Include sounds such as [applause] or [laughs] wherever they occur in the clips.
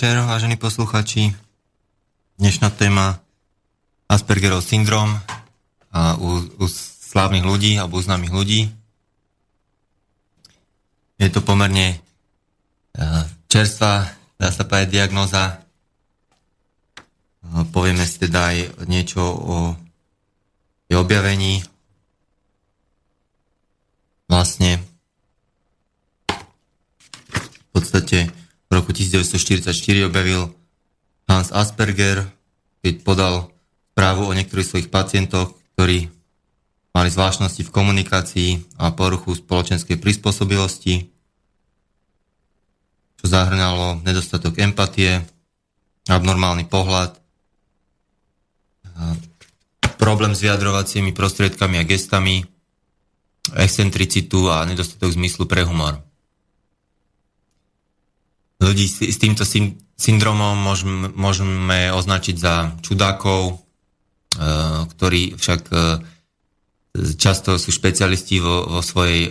večer, vážení posluchači. Dnešná téma Aspergerov syndrom u, u slávnych ľudí alebo u známych ľudí. Je to pomerne uh, čerstvá, dá sa povedať, diagnoza. Uh, povieme si teda aj niečo o jej objavení. Vlastne v podstate v roku 1944 objavil Hans Asperger, keď podal správu o niektorých svojich pacientoch, ktorí mali zvláštnosti v komunikácii a poruchu spoločenskej prispôsobivosti, čo zahrňalo nedostatok empatie, abnormálny pohľad, problém s vyjadrovacími prostriedkami a gestami, excentricitu a nedostatok zmyslu pre humor. Ľudí s, týmto syndromom môžeme, označiť za čudákov, ktorí však e, často sú špecialisti vo, vo svojej, e,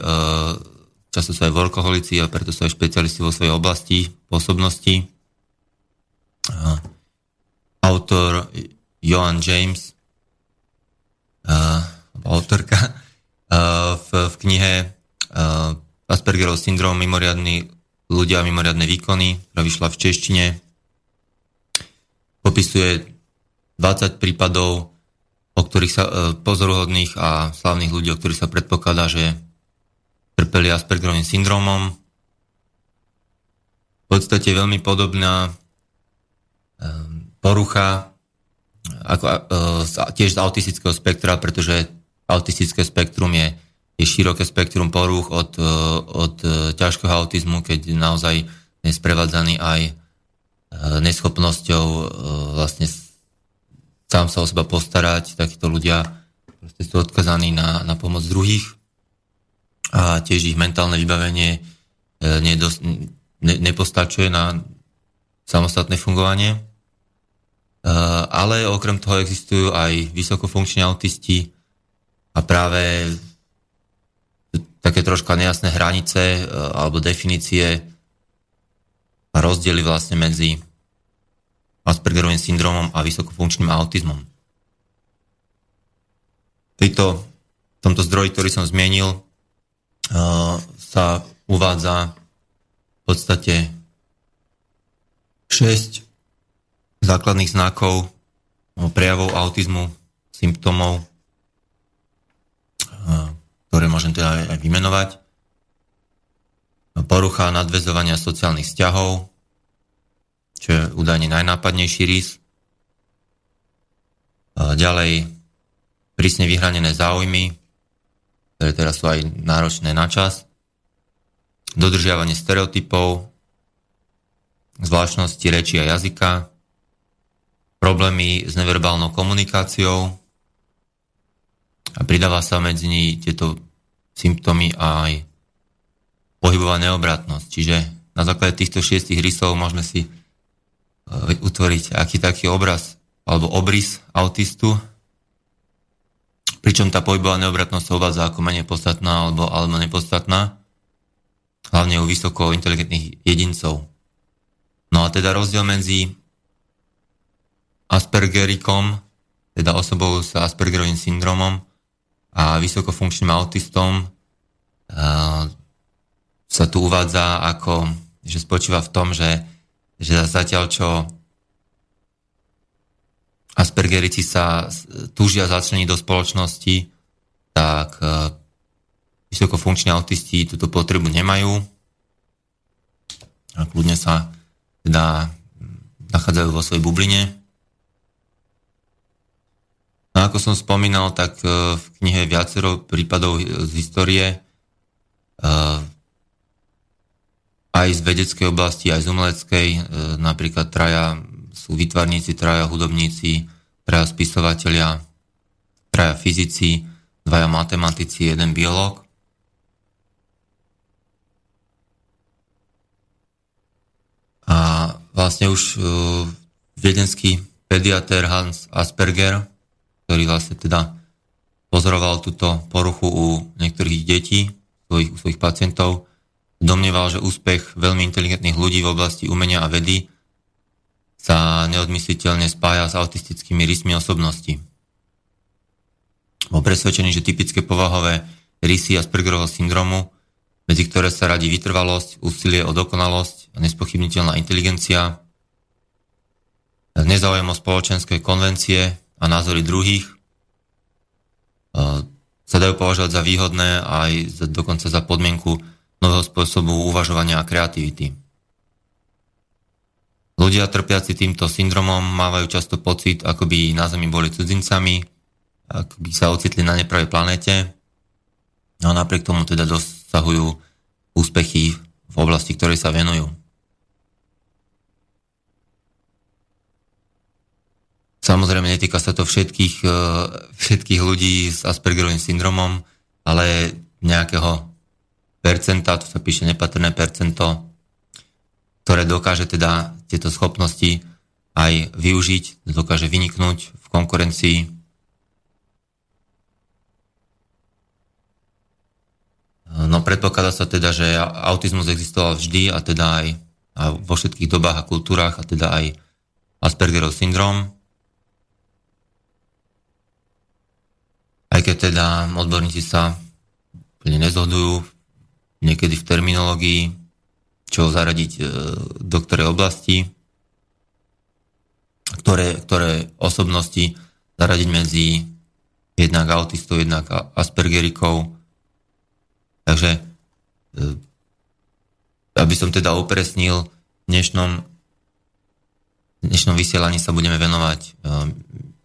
často sú aj workoholici a preto sú aj špecialisti vo svojej oblasti pôsobnosti. Autor Johan James, autorka, v, v knihe Aspergerov syndrom, mimoriadný ľudia mimoriadne výkony, ktorá vyšla v češtine. Popisuje 20 prípadov, o ktorých sa, e, pozoruhodných a slavných ľudí, o ktorých sa predpokladá, že trpeli Aspergerovým syndromom. V podstate veľmi podobná e, porucha ako, e, tiež z autistického spektra, pretože autistické spektrum je je široké spektrum porúch od, od ťažkého autizmu, keď naozaj je sprevádzaný aj neschopnosťou vlastne sám sa o seba postarať. Takíto ľudia proste sú odkazaní na, na pomoc druhých a tiež ich mentálne vybavenie nedos, ne, nepostačuje na samostatné fungovanie. Ale okrem toho existujú aj vysokofunkční autisti a práve také troška nejasné hranice e, alebo definície a rozdiely vlastne medzi Aspergerovým syndromom a vysokofunkčným autizmom. Tejto, v tomto zdroji, ktorý som zmienil, e, sa uvádza v podstate 6 základných znakov prejavov autizmu, symptómov, e, ktoré môžem teda aj vymenovať. Porucha nadvezovania sociálnych vzťahov, čo je údajne najnápadnejší rys. Ďalej prísne vyhranené záujmy, ktoré teraz sú aj náročné na čas. Dodržiavanie stereotypov, zvláštnosti reči a jazyka, problémy s neverbálnou komunikáciou, a pridáva sa medzi ní tieto symptómy aj pohybová neobratnosť. Čiže na základe týchto šiestich rysov môžeme si utvoriť aký taký obraz alebo obrys autistu, pričom tá pohybová neobratnosť sa uvádza ako menej podstatná alebo, alebo nepodstatná, hlavne u vysoko inteligentných jedincov. No a teda rozdiel medzi Aspergerikom, teda osobou s Aspergerovým syndromom a vysokofunkčným autistom sa tu uvádza ako, že spočíva v tom, že, že zatiaľ čo Aspergerici sa túžia začleniť do spoločnosti, tak vysokofunkční autisti túto potrebu nemajú. A kľudne sa teda nachádzajú vo svojej bubline. No ako som spomínal, tak e, v knihe viacero prípadov z histórie e, aj z vedeckej oblasti, aj z umeleckej, e, napríklad traja sú vytvarníci, traja hudobníci, traja spisovatelia, traja fyzici, dvaja matematici, jeden biológ. A vlastne už uh, viedenský pediatér Hans Asperger, ktorý vlastne teda pozoroval túto poruchu u niektorých detí, svojich, u svojich pacientov, domnieval, že úspech veľmi inteligentných ľudí v oblasti umenia a vedy sa neodmysliteľne spája s autistickými rysmi osobnosti. Bol presvedčený, že typické povahové rysy Aspergerovho syndromu, medzi ktoré sa radí vytrvalosť, úsilie o dokonalosť a nespochybniteľná inteligencia, nezáujem o spoločenské konvencie a názory druhých, e, sa dajú považovať za výhodné aj dokonca za podmienku nového spôsobu uvažovania a kreativity. Ľudia trpiaci týmto syndromom mávajú často pocit, ako by na Zemi boli cudzincami, ako by sa ocitli na nepravej planete a napriek tomu teda dosahujú úspechy v oblasti, ktorej sa venujú. Samozrejme, netýka sa to všetkých, e, všetkých ľudí s Aspergerovým syndromom, ale nejakého percenta, to sa píše nepatrné percento, ktoré dokáže teda tieto schopnosti aj využiť, dokáže vyniknúť v konkurencii. No predpokladá sa teda, že autizmus existoval vždy a teda aj a vo všetkých dobách a kultúrach a teda aj Aspergerov syndrom. Aj keď teda odborníci sa úplne nezhodujú niekedy v terminológii, čo zaradiť e, do ktorej oblasti, ktoré, ktoré osobnosti zaradiť medzi jednak autistov, jednak aspergerikov. Takže e, aby som teda upresnil, v dnešnom, v dnešnom vysielaní sa budeme venovať e,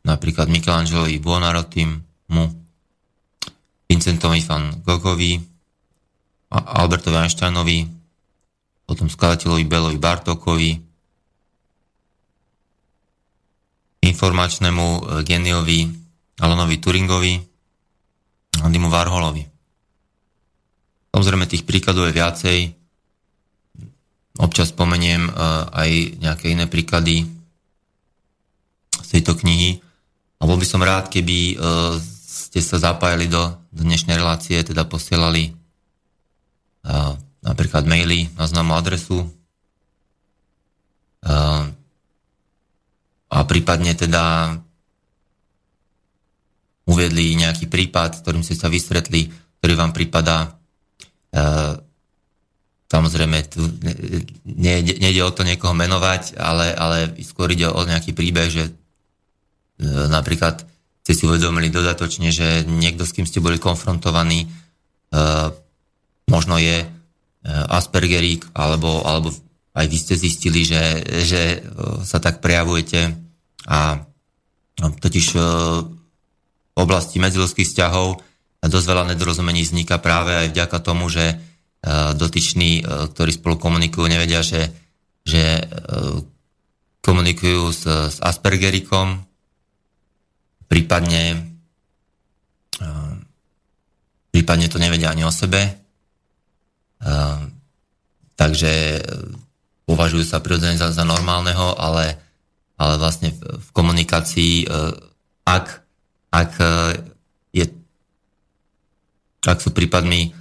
napríklad Michelangelovi Buonarrotim, mu, Vincentovi van Goghovi, Albertovi Einsteinovi, potom skladateľovi Belovi Bartokovi, informačnému e, geniovi Alanovi Turingovi, Andymu Varholovi. Samozrejme tých príkladov je viacej. Občas spomeniem e, aj nejaké iné príklady z tejto knihy. A bol by som rád, keby e, ste sa zapájali do, dnešnej relácie, teda posielali napríklad maily na známu adresu a prípadne teda uviedli nejaký prípad, s ktorým ste sa vystretli, ktorý vám prípada. Samozrejme, tu nejde, nejde o to niekoho menovať, ale, ale skôr ide o nejaký príbeh, že uh, napríklad ste si uvedomili dodatočne, že niekto, s kým ste boli konfrontovaní, uh, možno je uh, Aspergerík, alebo, alebo aj vy ste zistili, že, že uh, sa tak prejavujete. A no, totiž uh, v oblasti medzilských vzťahov dosť veľa nedorozumení vzniká práve aj vďaka tomu, že dotyční, ktorí spolu komunikujú, nevedia, že, že komunikujú s, s Aspergerikom, prípadne, prípadne to nevedia ani o sebe, takže eh, považujú sa prirodzene za, za normálneho, ale, ale vlastne v komunikácii, ak, ak, je, ak sú prípadmi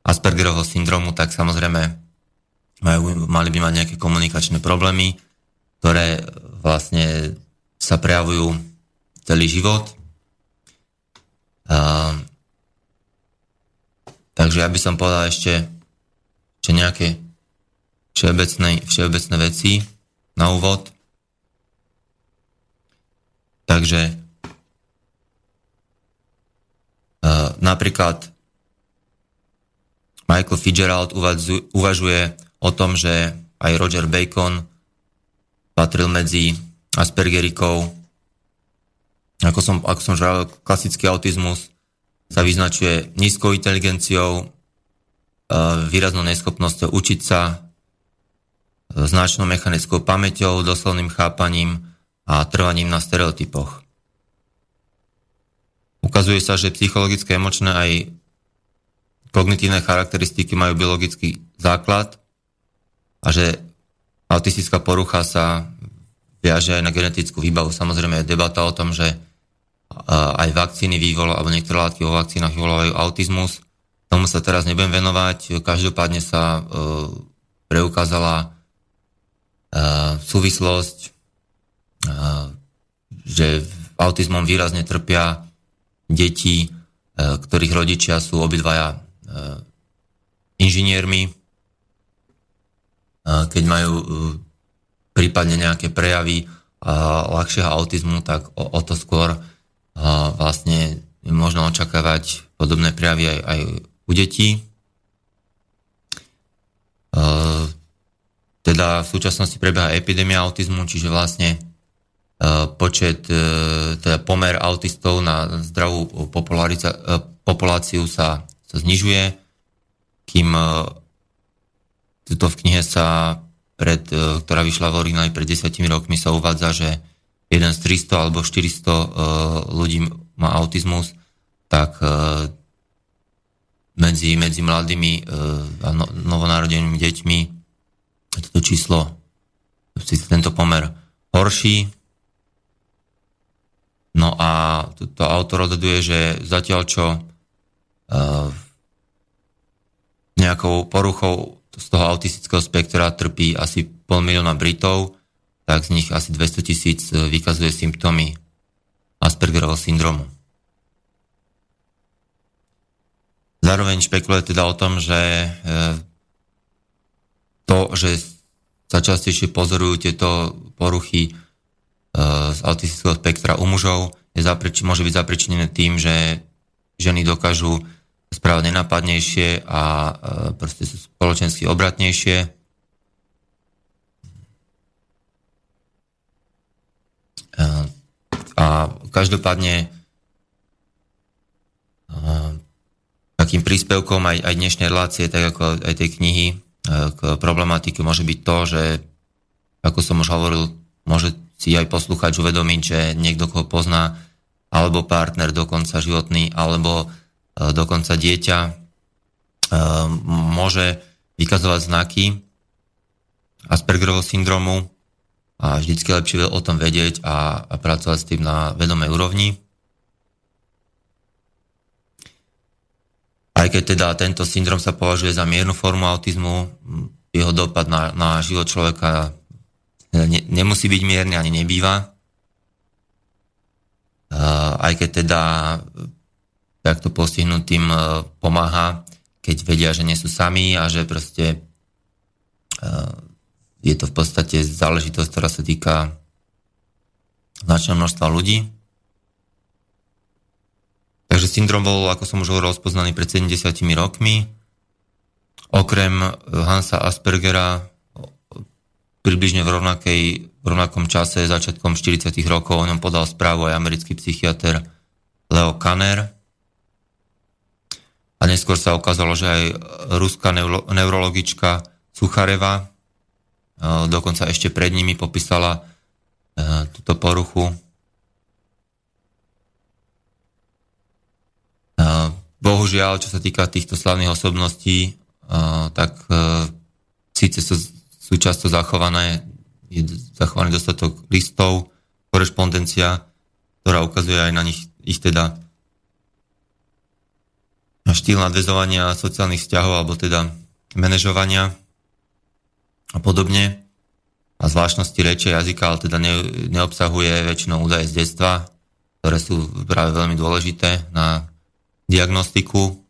Aspergerovho syndromu, tak samozrejme majú, mali by mať nejaké komunikačné problémy, ktoré vlastne sa prejavujú celý život. A, takže ja by som povedal ešte, ešte nejaké všeobecné, všeobecné veci na úvod. Takže uh, napríklad Michael Fitzgerald uvažuje o tom, že aj Roger Bacon patril medzi Aspergerikov ako som, ako som žral, klasický autizmus sa vyznačuje nízkou inteligenciou, e, výraznou neschopnosťou učiť sa, e, značnou mechanickou pamäťou, doslovným chápaním a trvaním na stereotypoch. Ukazuje sa, že psychologické, emočné aj kognitívne charakteristiky majú biologický základ a že autistická porucha sa viaže aj na genetickú výbavu. Samozrejme je debata o tom, že aj vakcíny vyvolajú, alebo niektoré látky vo vakcínach vyvolávajú autizmus. Tomu sa teraz nebudem venovať. Každopádne sa uh, preukázala uh, súvislosť, uh, že autizmom výrazne trpia deti, ktorých rodičia sú obidvaja inžiniermi. Keď majú prípadne nejaké prejavy ľahšieho autizmu, tak o, o to skôr vlastne možno očakávať podobné prejavy aj, aj u detí. Teda v súčasnosti prebieha epidémia autizmu, čiže vlastne počet, e, teda pomer autistov na zdravú e, populáciu sa, sa znižuje, kým e, to v knihe sa pred, ktorá vyšla v origináli pred desiatimi rokmi sa uvádza, že jeden z 300 alebo 400 uh, ľudí má autizmus, tak medzi, medzi mladými uh, a no, novonarodenými deťmi toto číslo, tento pomer horší. No a to, to autor odhaduje, že zatiaľ čo uh, nejakou poruchou z toho autistického spektra trpí asi pol milióna Britov, tak z nich asi 200 tisíc e, vykazuje symptómy Aspergerovho syndromu. Zároveň špekuluje teda o tom, že e, to, že sa častejšie pozorujú tieto poruchy e, z autistického spektra u mužov, je zapreč, môže byť zapričinené tým, že ženy dokážu správať nenapadnejšie a proste sú spoločensky obratnejšie. A každopádne takým príspevkom aj, aj dnešnej relácie, tak ako aj tej knihy k problematike môže byť to, že ako som už hovoril, môže si aj poslúchať uvedomiť, že niekto, koho pozná, alebo partner dokonca životný, alebo dokonca dieťa môže vykazovať znaky Aspergerovho syndromu, a vždycky lepšie o tom vedieť a, a pracovať s tým na vedomej úrovni. Aj keď teda tento syndrom sa považuje za miernu formu autizmu, jeho dopad na, na život človeka ne, nemusí byť mierny, ani nebýva. Aj keď teda takto postihnutým uh, pomáha, keď vedia, že nie sú sami a že proste uh, je to v podstate záležitosť, ktorá sa týka značného množstva ľudí. Takže syndrom bol, ako som už hovoril, rozpoznaný pred 70 rokmi. Okrem Hansa Aspergera približne v, rovnakej, v rovnakom čase, začiatkom 40 rokov, o ňom podal správu aj americký psychiatr Leo Kanner. A neskôr sa ukázalo, že aj ruská neurologička Suchareva dokonca ešte pred nimi popísala túto poruchu. Bohužiaľ, čo sa týka týchto slavných osobností, e, tak síce sú, sú často zachované, je zachovaný dostatok listov, korešpondencia, ktorá ukazuje aj na nich ich teda štýl nadvezovania sociálnych vzťahov alebo teda manažovania a podobne. A zvláštnosti reče jazyka, ale teda ne, neobsahuje väčšinou údaje z detstva, ktoré sú práve veľmi dôležité na diagnostiku.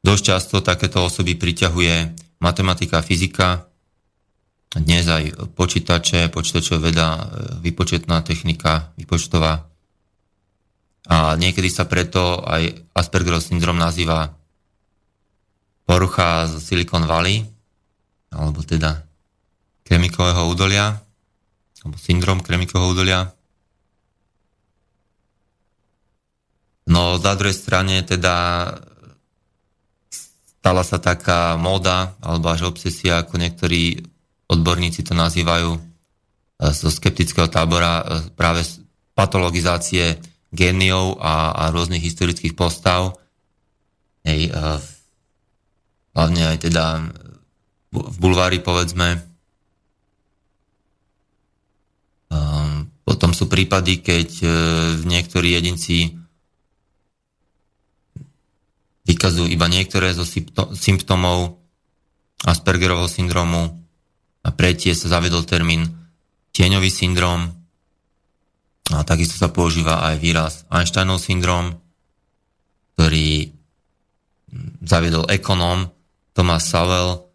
Dosť často takéto osoby priťahuje matematika fyzika, dnes aj počítače, počítačová veda, vypočetná technika, vypočtová. A niekedy sa preto aj Aspergerov syndrom nazýva porucha z Silicon Valley, alebo teda kremikového údolia, alebo syndrom kremikového údolia. No na druhej strane teda stala sa taká móda, alebo až obsesia, ako niektorí odborníci to nazývajú, e, zo skeptického tábora e, práve patologizácie géniov a, a rôznych historických postav. Hej, hlavne aj teda v bulvári povedzme. Potom sú prípady, keď niektorí jedinci vykazujú iba niektoré zo symptómov Aspergerovho syndromu. A pretie sa zavedol termín tieňový syndrom. A takisto sa používa aj výraz Einsteinov syndrom, ktorý zaviedol ekonóm Thomas Sowell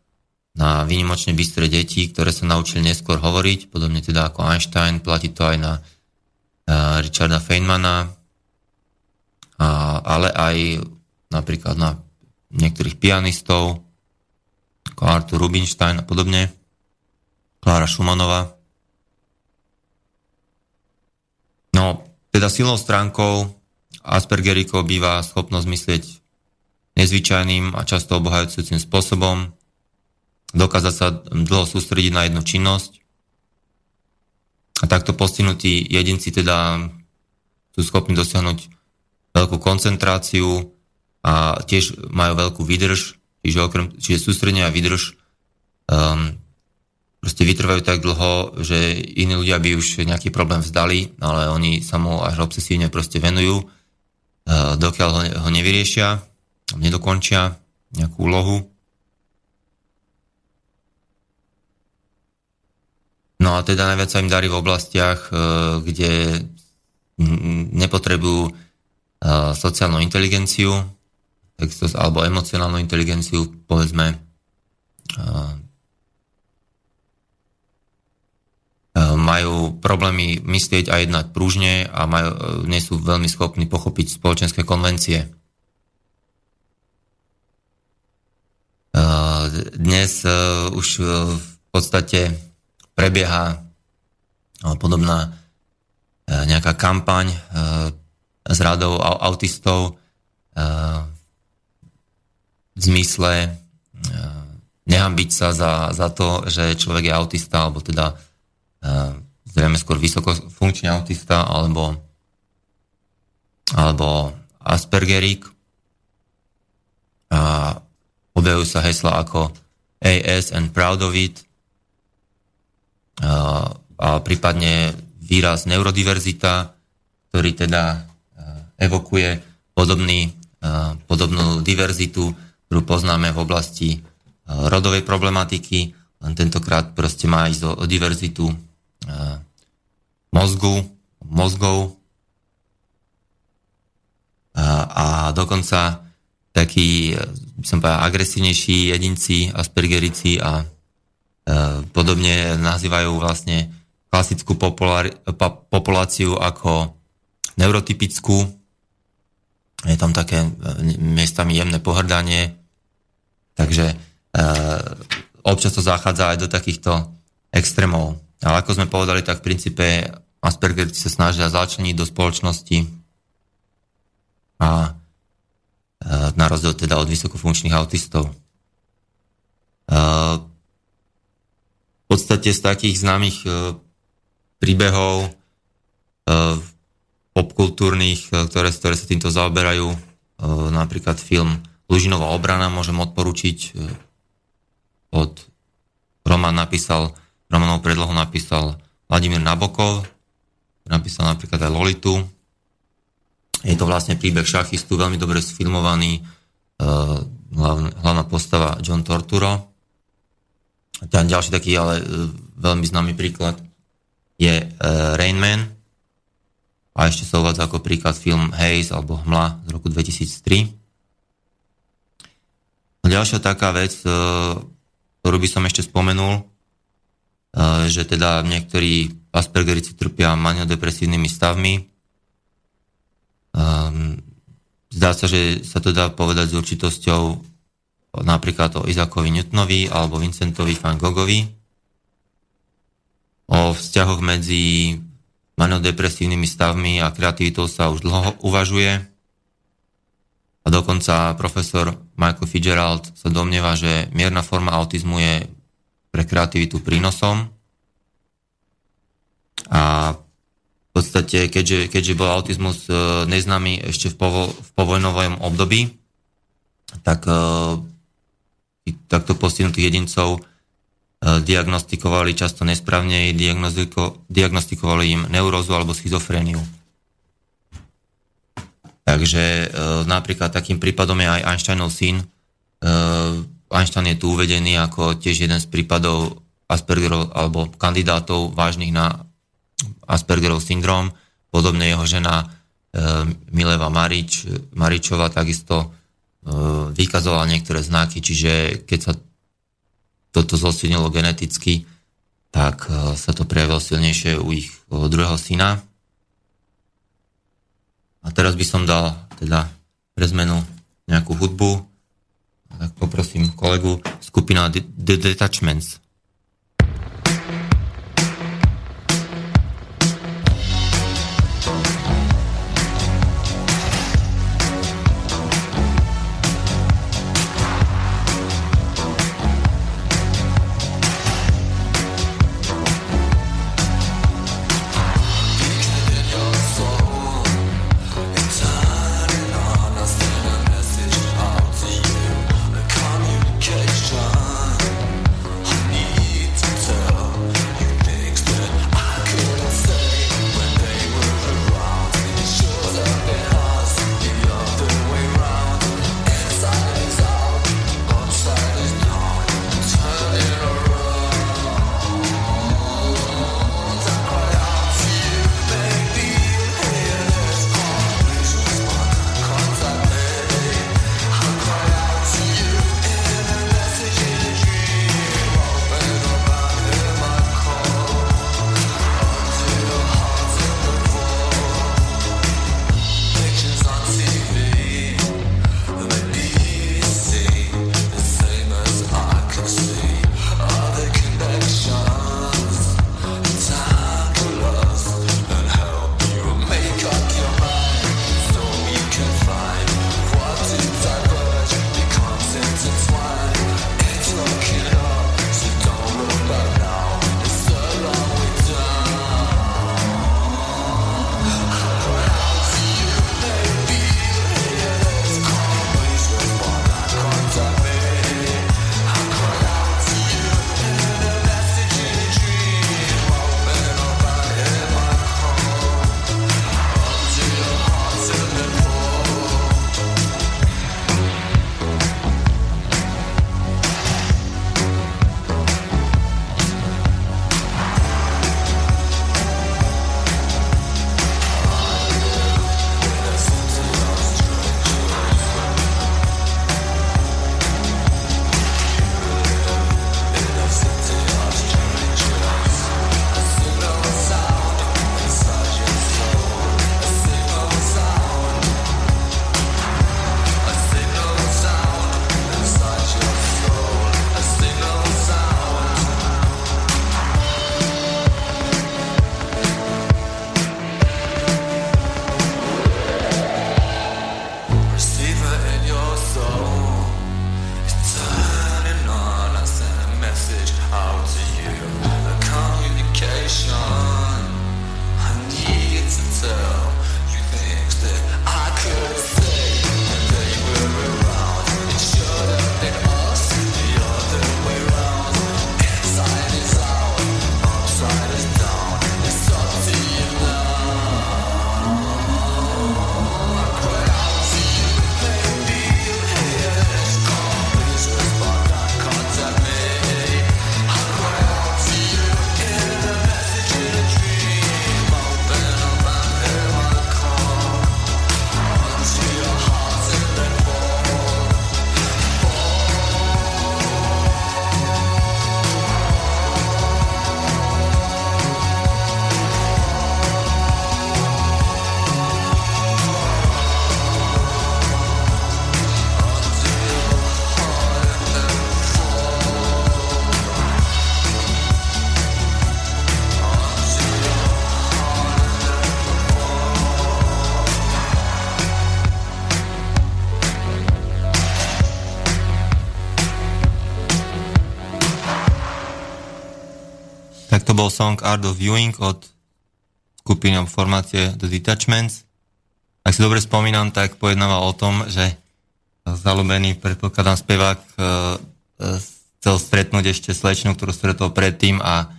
na výnimočne bystré deti, ktoré sa naučili neskôr hovoriť, podobne teda ako Einstein, platí to aj na uh, Richarda Feynmana, ale aj napríklad na niektorých pianistov, ako Arthur Rubinstein a podobne, Klára Šumanová. No, teda silnou stránkou Aspergerikov býva schopnosť myslieť nezvyčajným a často obohajúcim spôsobom, dokázať sa dlho sústrediť na jednu činnosť. A takto postihnutí jedinci teda sú schopní dosiahnuť veľkú koncentráciu a tiež majú veľkú výdrž, čiže, okrem, čiže sústredenia a výdrž um, proste vytrvajú tak dlho, že iní ľudia by už nejaký problém vzdali, ale oni sa mu až obsesívne proste venujú, uh, dokiaľ ho, ho nevyriešia, nedokončia nejakú úlohu. No a teda najviac sa im darí v oblastiach, e, kde nepotrebujú e, sociálnu inteligenciu, alebo emocionálnu inteligenciu, povedzme, majú problémy myslieť a jednať pružne a majú, e, nie sú veľmi schopní pochopiť spoločenské konvencie. Dnes už v podstate prebieha podobná nejaká kampaň s radou autistov v zmysle nehambiť sa za, za to, že človek je autista, alebo teda zrejme skôr vysokofunkčný autista, alebo, alebo Aspergerík. A objavujú sa hesla ako AS and proud of it, a, a prípadne výraz neurodiverzita, ktorý teda evokuje podobný, podobnú diverzitu, ktorú poznáme v oblasti rodovej problematiky, len tentokrát proste má ísť o, diverzitu mozgu, mozgov a, dokonca takí, by som povedal, agresívnejší jedinci, aspergerici a E, podobne nazývajú vlastne klasickú populár, populáciu ako neurotypickú. Je tam také e, miestami jemné pohrdanie. Takže e, občas to zachádza aj do takýchto extrémov. Ale ako sme povedali, tak v princípe Asperger sa snažia začleniť do spoločnosti a e, na rozdiel teda od vysokofunkčných autistov. E, v podstate z takých známych e, príbehov e, popkultúrnych, e, ktoré, ktoré sa týmto zaoberajú, napríklad film Lužinová obrana môžem odporučiť od Roman napísal, Romanov predlohu napísal Vladimír Nabokov, napísal napríklad aj Lolitu. Je to vlastne príbeh šachistu, veľmi dobre sfilmovaný, hlavná postava John Torturo. Ten ďalší taký, ale e, veľmi známy príklad je Rain Man a ešte sa uvádza ako príklad film Haze alebo Hmla z roku 2003. Ďalšia taká vec, uh, ktorú by som ešte spomenul, uh, že teda niektorí Aspergerici trpia maniodepresívnymi stavmi. Um, zdá sa, že sa to dá povedať s určitosťou napríklad o Izakovi Newtonovi alebo Vincentovi van Goghovi, o vzťahoch medzi manodepresívnymi stavmi a kreativitou sa už dlho uvažuje. A dokonca profesor Michael Fitzgerald sa domnieva, že mierna forma autizmu je pre kreativitu prínosom. A podstate, keďže, keďže bol autizmus neznámy ešte v, povo, v povojnovom období, tak takto postihnutých jedincov diagnostikovali často nesprávne, diagnostiko, diagnostikovali im neurózu alebo schizofréniu. Takže e, napríklad takým prípadom je aj Einsteinov syn. E, Einstein je tu uvedený ako tiež jeden z prípadov Aspergerov alebo kandidátov vážnych na Aspergerov syndrom. Podobne jeho žena e, Mileva Marič, Maričová takisto vykazovala niektoré znaky, čiže keď sa toto zosilnilo geneticky, tak sa to prejavilo silnejšie u ich druhého syna. A teraz by som dal teda pre zmenu nejakú hudbu. Tak poprosím kolegu skupina The Detachments. Bol song Art of Viewing od skupiny formácie The Detachments. Ak si dobre spomínam, tak pojednáva o tom, že zalúbený, predpokladám, spevák e, e, chcel stretnúť ešte slečnu, ktorú stretol predtým a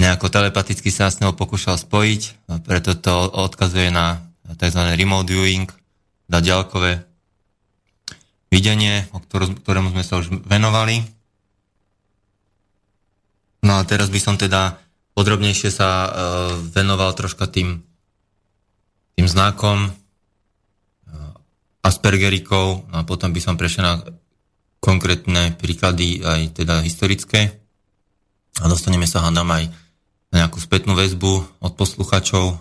nejako telepaticky sa s ňou pokúšal spojiť, preto to odkazuje na tzv. remote viewing, na ďalkové videnie, o ktorému sme sa už venovali. No a teraz by som teda podrobnejšie sa uh, venoval troška tým, tým znakom uh, Aspergerikov no a potom by som prešiel na konkrétne príklady aj teda historické a dostaneme sa hádam aj na nejakú spätnú väzbu od posluchačov.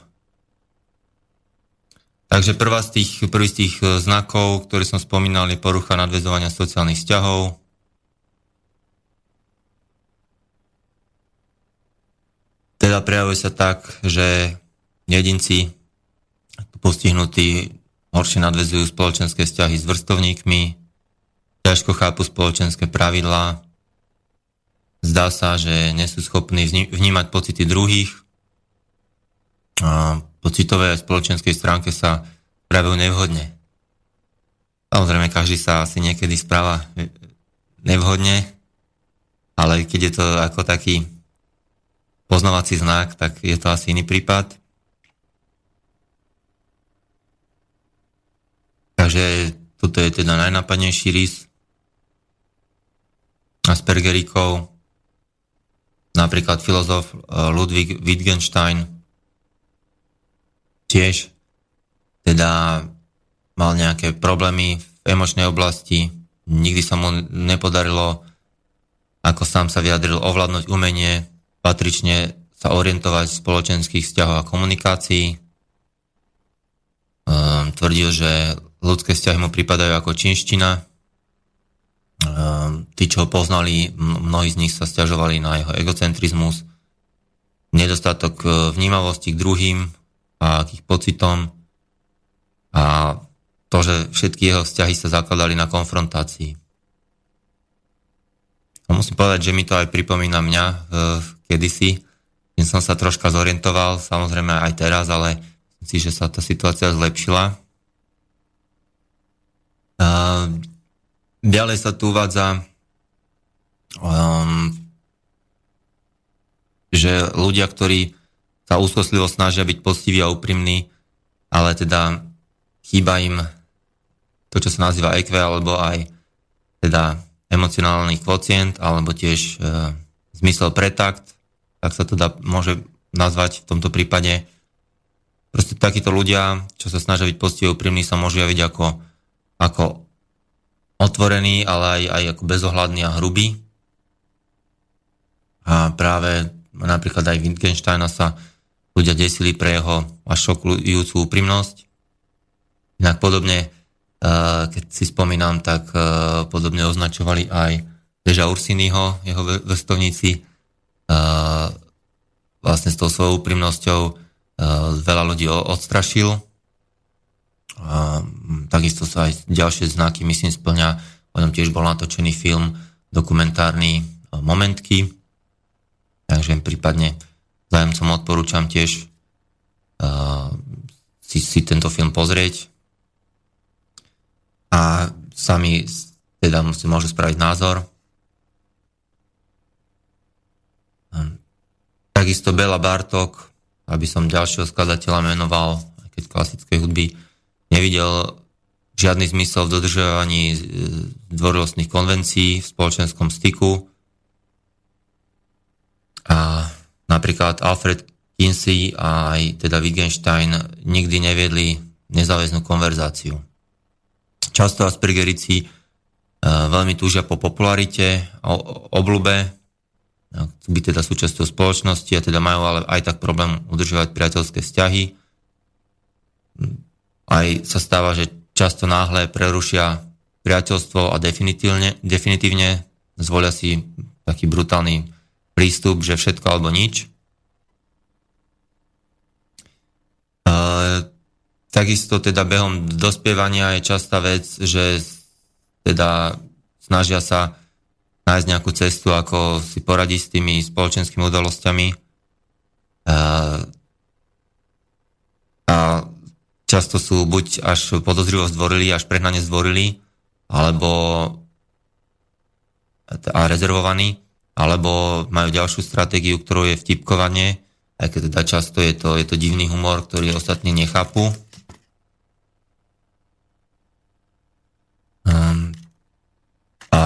Takže prvá z tých, prvý z tých e, znakov, ktoré som spomínal, je porucha nadvezovania sociálnych vzťahov, Teda prejavuje sa tak, že jedinci postihnutí horšie nadvezujú spoločenské vzťahy s vrstovníkmi, ťažko chápu spoločenské pravidlá, zdá sa, že nie sú schopní vnímať pocity druhých a pocitové a spoločenskej stránke sa pravujú nevhodne. Samozrejme, každý sa asi niekedy správa nevhodne, ale keď je to ako taký poznávací znak, tak je to asi iný prípad. Takže toto je teda najnápadnejší rys Aspergerikov. Napríklad filozof eh, Ludwig Wittgenstein tiež teda mal nejaké problémy v emočnej oblasti. Nikdy sa mu nepodarilo, ako sám sa vyjadril, ovládnuť umenie patrične sa orientovať v spoločenských vzťahoch a komunikácií. Um, tvrdil, že ľudské vzťahy mu pripadajú ako čínština. Um, tí, čo ho poznali, mnohí z nich sa stiažovali na jeho egocentrizmus, nedostatok e, vnímavosti k druhým a k ich pocitom a to, že všetky jeho vzťahy sa zakladali na konfrontácii. A musím povedať, že mi to aj pripomína mňa e, kedysi, keď som sa troška zorientoval, samozrejme aj teraz, ale myslím si, že sa tá situácia zlepšila. Ďalej sa tu uvádza, um, že ľudia, ktorí sa úzkostlivo snažia byť poctiví a úprimní, ale teda chýba im to, čo sa nazýva EQ, alebo aj teda emocionálny kvocient, alebo tiež e, zmysel pre takt, tak sa to dá, môže nazvať v tomto prípade. Proste takíto ľudia, čo sa snažia byť postivo úprimní, sa môžu javiť ako, ako otvorení, ale aj, aj ako bezohľadní a hrubí. A práve napríklad aj Wittgensteina sa ľudia desili pre jeho až šokujúcu úprimnosť. Inak podobne, eh, keď si spomínam, tak eh, podobne označovali aj Deža Ursiniho, jeho vrstovníci, vlastne s tou svojou úprimnosťou veľa ľudí odstrašil. Takisto sa aj ďalšie znaky, myslím, splňa. O ňom tiež bol natočený film dokumentárny Momentky. Takže prípadne zájemcom odporúčam tiež si, si tento film pozrieť. A sami teda si môžu spraviť názor. Takisto Bela Bartok, aby som ďalšieho skladateľa menoval, keď klasickej hudby, nevidel žiadny zmysel v dodržovaní dvorilostných konvencií v spoločenskom styku. A napríklad Alfred Kinsey a aj teda Wittgenstein nikdy neviedli nezáväznú konverzáciu. Často Aspergerici e, veľmi túžia po popularite, oblúbe chcú byť teda súčasťou spoločnosti a teda majú ale aj tak problém udržovať priateľské vzťahy. Aj sa stáva, že často náhle prerušia priateľstvo a definitívne, definitívne zvolia si taký brutálny prístup, že všetko alebo nič. E, takisto teda behom dospievania je častá vec, že teda snažia sa nájsť nejakú cestu, ako si poradiť s tými spoločenskými udalosťami. a často sú buď až podozrivo zdvorili, až prehnane zdvorili, alebo a rezervovaní, alebo majú ďalšiu stratégiu, ktorou je vtipkovanie, aj keď teda často je to, je to divný humor, ktorý ostatní nechápu. Um, a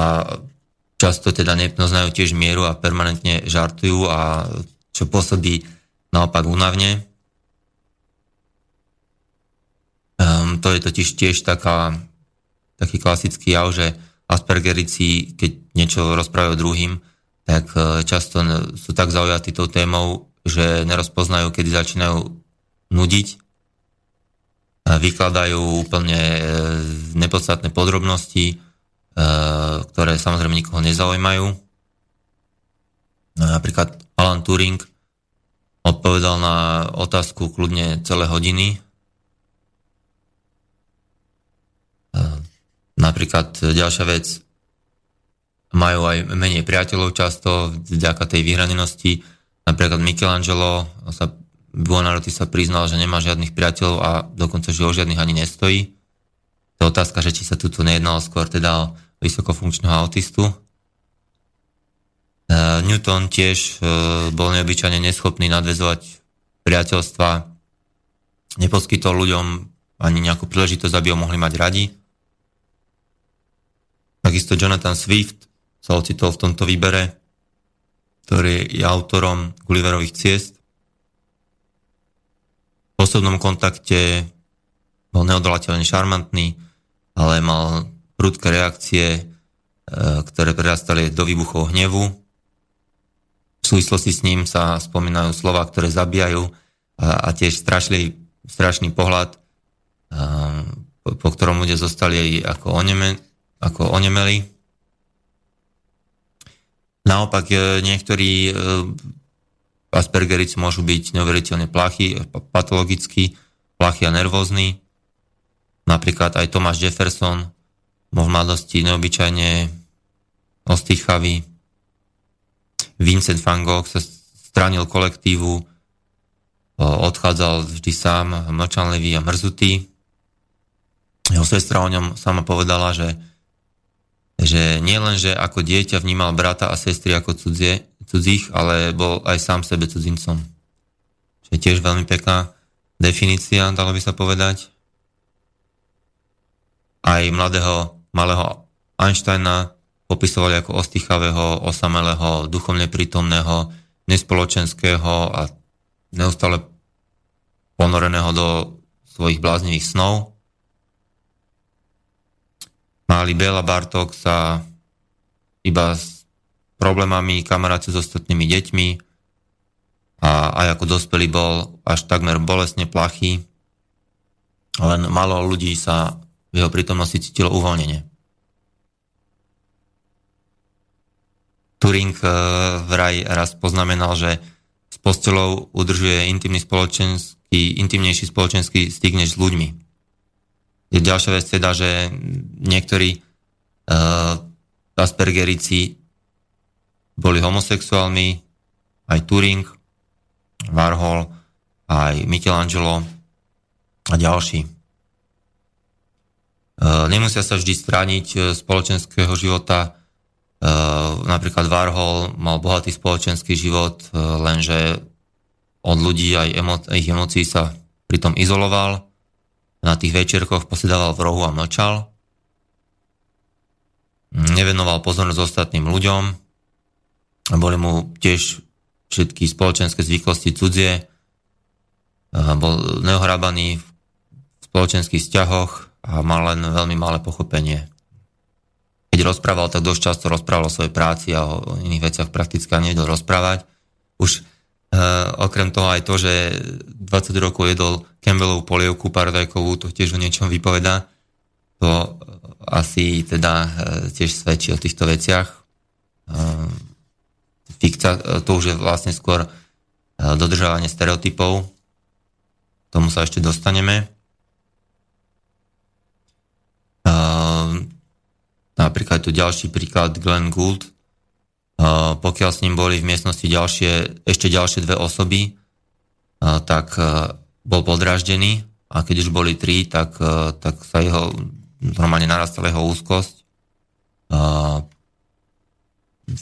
často teda nepoznajú tiež mieru a permanentne žartujú a čo pôsobí naopak únavne. Um, to je totiž tiež taká, taký klasický jav, že Aspergerici, keď niečo rozprávajú druhým, tak e, často sú tak zaujatí tou témou, že nerozpoznajú, kedy začínajú nudiť, vykladajú úplne e, nepodstatné podrobnosti, ktoré samozrejme nikoho nezaujímajú. Napríklad Alan Turing odpovedal na otázku kľudne celé hodiny. Napríklad ďalšia vec, majú aj menej priateľov často vďaka tej vyhranenosti. Napríklad Michelangelo sa Buonarroti sa priznal, že nemá žiadnych priateľov a dokonca, že o žiadnych ani nestojí. To je otázka, že či sa tu nejednalo skôr teda o vysokofunkčného autistu. Uh, Newton tiež uh, bol neobyčajne neschopný nadvezovať priateľstva, neposkytol ľuďom ani nejakú príležitosť, aby ho mohli mať radi. Takisto Jonathan Swift sa ocitol v tomto výbere, ktorý je autorom Gulliverových ciest. V osobnom kontakte bol neodolateľne šarmantný, ale mal prudké reakcie, e, ktoré prerastali do výbuchov hnevu. V súvislosti s ním sa spomínajú slova, ktoré zabíjajú a, tiež strašný, strašný pohľad, po, po ktorom ľudia zostali ako, oneme, ako onemeli. Naopak e, niektorí e, Aspergerici môžu byť neuveriteľne plachy, patologicky plachy a nervózni. Napríklad aj Thomas Jefferson bol v mladosti neobyčajne ostýchavý. Vincent van Gogh sa stránil kolektívu, odchádzal vždy sám, mlčanlivý a mrzutý. Jeho sestra o ňom sama povedala, že že nie len, že ako dieťa vnímal brata a sestry ako cudzie, cudzích, ale bol aj sám sebe cudzincom. Čo je tiež veľmi pekná definícia, dalo by sa povedať. Aj mladého, malého Einsteina popisovali ako ostýchavého, osamelého, duchovne prítomného, nespoločenského a neustále ponoreného do svojich bláznivých snov. Mali Bela Bartok sa iba s problémami kamaráte s ostatnými deťmi a aj ako dospelý bol až takmer bolestne plachý. Len malo ľudí sa v jeho prítomnosti cítilo uvoľnenie. Turing eh, vraj raz poznamenal, že s postelou udržuje intimný spoločenský, intimnejší spoločenský styk než s ľuďmi. Je ďalšia vec teda, že niektorí uh, Aspergerici boli homosexuálmi, aj Turing, Warhol, aj Michelangelo a ďalší. Uh, nemusia sa vždy strániť uh, spoločenského života. Uh, napríklad Warhol mal bohatý spoločenský život, lenže od ľudí aj emo- ich emócií sa pritom izoloval na tých večerkoch posedával v rohu a mlčal. Nevenoval pozornosť ostatným ľuďom. Boli mu tiež všetky spoločenské zvyklosti cudzie. Bol neohrabaný v spoločenských vzťahoch a mal len veľmi malé pochopenie. Keď rozprával, tak dosť často rozprával o svojej práci a o iných veciach prakticky nevedel rozprávať. Už Uh, okrem toho aj to, že 20 rokov jedol Campbellovú polievku paradajkovú, to tiež o niečom vypoveda. To uh, asi teda uh, tiež svedčí o týchto veciach. Uh, fikcia, to už je vlastne skôr dodržávanie stereotypov. Tomu sa ešte dostaneme. Uh, napríklad tu ďalší príklad Glenn Gould, pokiaľ s ním boli v miestnosti ďalšie, ešte ďalšie dve osoby, tak bol podráždený a keď už boli tri, tak, tak sa jeho normálne narastala jeho úzkosť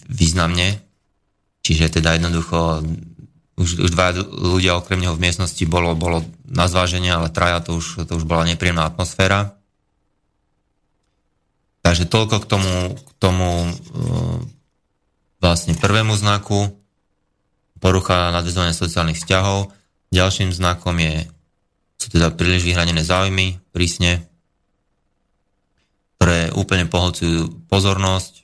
významne. Čiže teda jednoducho už, už dva ľudia okrem neho v miestnosti bolo, bolo na zváženie, ale traja to už, to už bola nepríjemná atmosféra. Takže toľko k tomu, k tomu e, vlastne prvému znaku, porucha nadvezovania sociálnych vzťahov. Ďalším znakom je, sú teda príliš vyhranené záujmy, prísne, ktoré úplne pohlcujú pozornosť e,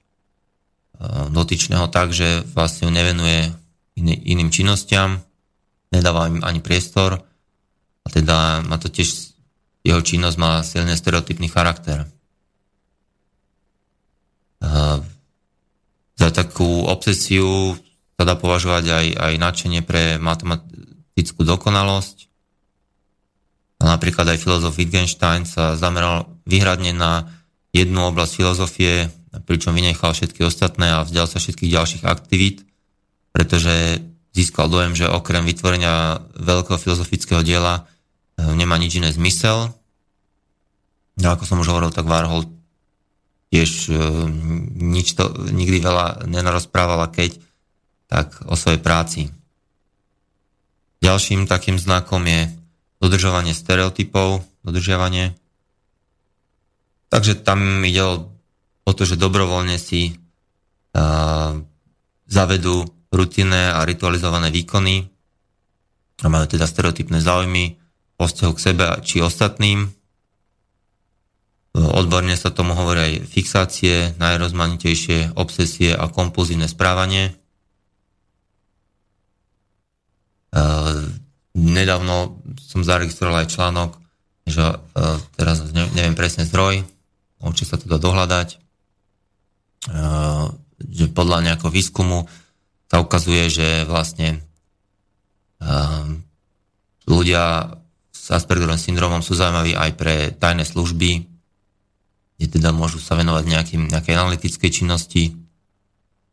dotyčného tak, že vlastne nevenuje iný, iným činnostiam, nedáva im ani priestor a teda má to tiež, jeho činnosť má silne stereotypný charakter. Za takú obsesiu sa dá považovať aj, aj nadšenie pre matematickú dokonalosť. A napríklad aj filozof Wittgenstein sa zameral vyhradne na jednu oblasť filozofie, pričom vynechal všetky ostatné a vzdal sa všetkých ďalších aktivít pretože získal dojem, že okrem vytvorenia veľkého filozofického diela eh, nemá nič iné zmysel. No ako som už hovoril, tak Warhol tiež eh, nič to, nikdy veľa nenarozprávala, keď tak o svojej práci. Ďalším takým znakom je dodržovanie stereotypov, dodržiavanie. Takže tam ide o, to, že dobrovoľne si uh, zavedú rutinné a ritualizované výkony a majú teda stereotypné záujmy o k sebe či ostatným. Odborne sa tomu hovorí aj fixácie, najrozmanitejšie obsesie a kompulzívne správanie. Nedávno som zaregistroval aj článok, že teraz neviem presne zdroj, určite sa to dá dohľadať, že podľa nejakého výskumu sa ukazuje, že vlastne ľudia s Aspergerovým syndromom sú zaujímaví aj pre tajné služby, kde teda môžu sa venovať nejakým, nejakej analytickej činnosti,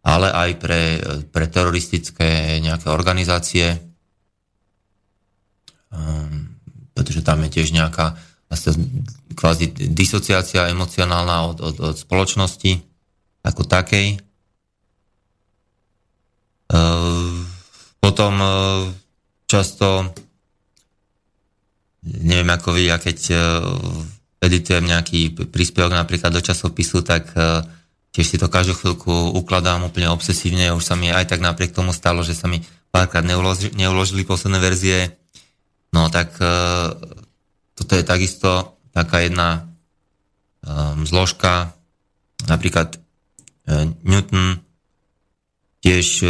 ale aj pre, pre teroristické nejaké organizácie, um, pretože tam je tiež nejaká vlastne kvázi disociácia emocionálna od, od, od spoločnosti ako takej. Ehm, potom ehm, často neviem ako vy, ja keď ehm, editujem nejaký príspevok napríklad do časopisu, tak tiež si to každú chvíľku ukladám úplne obsesívne. Už sa mi aj tak napriek tomu stalo, že sa mi párkrát neuložili, neuložili posledné verzie. No tak toto je takisto taká jedna um, zložka. Napríklad Newton tiež e,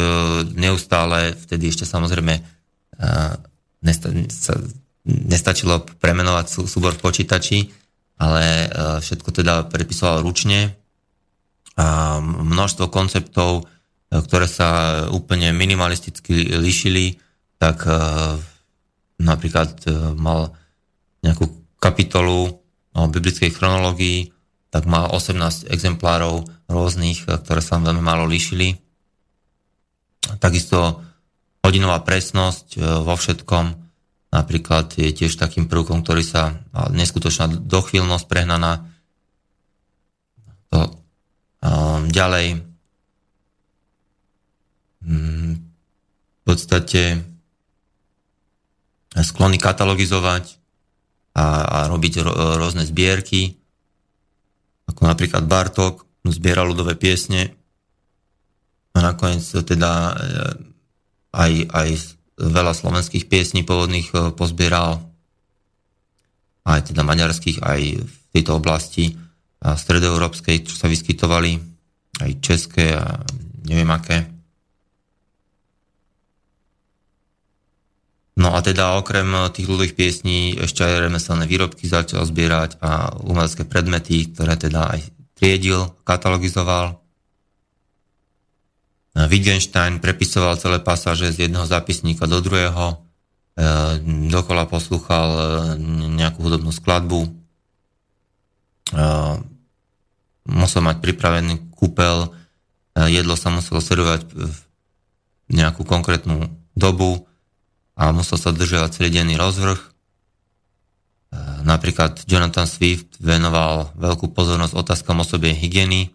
neustále, vtedy ešte samozrejme e, nestačilo premenovať súbor v počítači, ale e, všetko teda prepisoval ručne. A množstvo konceptov, ktoré sa úplne minimalisticky lišili, tak napríklad mal nejakú kapitolu o biblickej chronológii, tak mal 18 exemplárov rôznych, ktoré sa veľmi málo líšili. Takisto hodinová presnosť e, vo všetkom napríklad je tiež takým prvkom, ktorý sa neskutočná dochvíľnosť prehnaná. To, um, ďalej um, v podstate sklony katalogizovať a, a robiť ro, rôzne zbierky, ako napríklad Bartok zbieral ľudové piesne a nakoniec teda e, aj, aj veľa slovenských piesní pôvodných e, pozbieral, aj teda maďarských, aj v tejto oblasti stredoeurópskej, čo sa vyskytovali, aj české a neviem aké. No a teda okrem tých ľudových piesní ešte aj remeselné výrobky začal zbierať a umelecké predmety, ktoré teda aj triedil, katalogizoval. Wittgenstein prepisoval celé pasáže z jedného zápisníka do druhého, e, dokola poslúchal e, nejakú hudobnú skladbu, musel mať pripravený kúpel, jedlo sa muselo servovať v nejakú konkrétnu dobu a musel sa držiavať celý denný rozvrh napríklad Jonathan Swift venoval veľkú pozornosť otázkam osobie hygieny.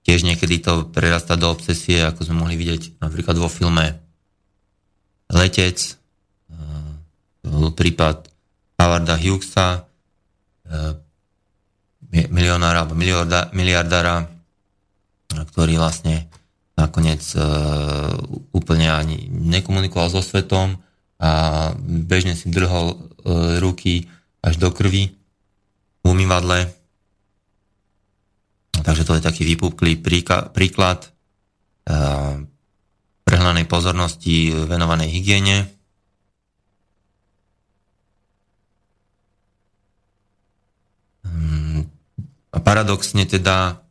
Tiež niekedy to prerasta do obsesie, ako sme mohli vidieť napríklad vo filme Letec, prípad Howarda Hughesa, milionára alebo miliardára, ktorý vlastne nakoniec úplne ani nekomunikoval so svetom a bežne si drhol ruky až do krvi v umývadle. Takže to je taký vypuklý príklad prehnanej pozornosti venovanej hygiene. Hmm. A paradoxne teda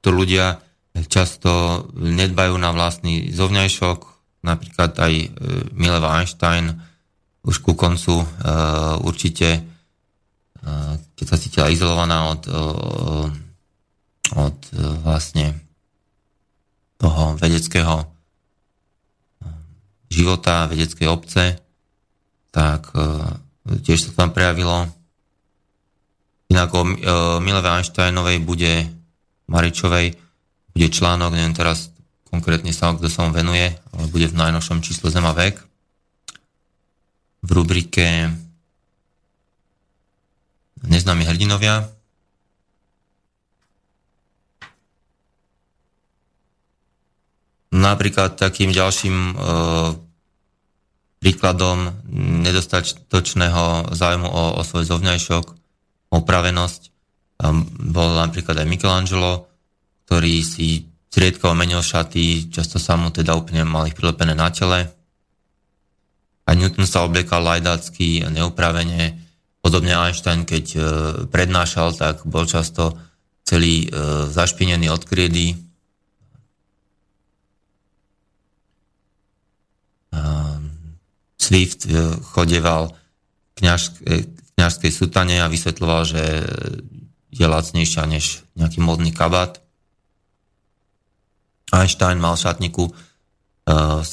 to ľudia často nedbajú na vlastný zovňajšok, napríklad aj e, Mileva Einstein už ku koncu uh, určite keď sa cítila izolovaná od, od vlastne toho vedeckého života, vedeckej obce, tak tiež sa tam prejavilo. Inak o Mileve Einsteinovej bude Maričovej bude článok, neviem teraz konkrétne sa, kto sa mu venuje, ale bude v najnovšom čísle Zema vek. V rubrike neznámi hrdinovia. Napríklad takým ďalším e, príkladom nedostatočného zájmu o, o svoj zovňajšok, opravenosť, bol napríklad aj Michelangelo, ktorý si zriedkavo menil šaty, často sa mu teda úplne mali prilepené na tele. A Newton sa obliekal lajdácky a neupravene, Podobne Einstein, keď e, prednášal, tak bol často celý e, zašpinený od kriedy. Swift e, chodeval v kňažskej sutane a vysvetľoval, že je lacnejšia než nejaký modný kabát. Einstein mal v šatníku 7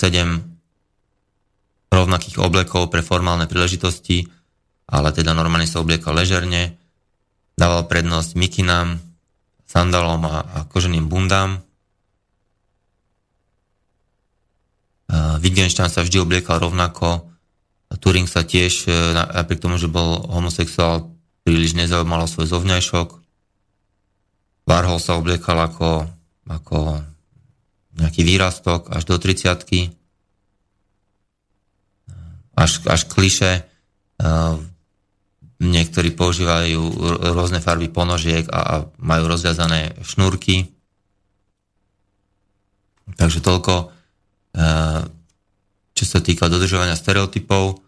rovnakých oblekov pre formálne príležitosti, ale teda normálne sa obliekal ležerne, dával prednosť mikinám, sandalom a, a koženým bundám. Wittgenstein sa vždy obliekal rovnako, Turing sa tiež, e, napriek tomu, že bol homosexuál, príliš nezaujímalo svoj zovňajšok. Warhol sa obliekal ako, ako nejaký výrastok až do 30 až, až kliše Niektorí používajú rôzne farby ponožiek a, a majú rozviazané šnúrky. Takže toľko, e, čo sa týka dodržovania stereotypov.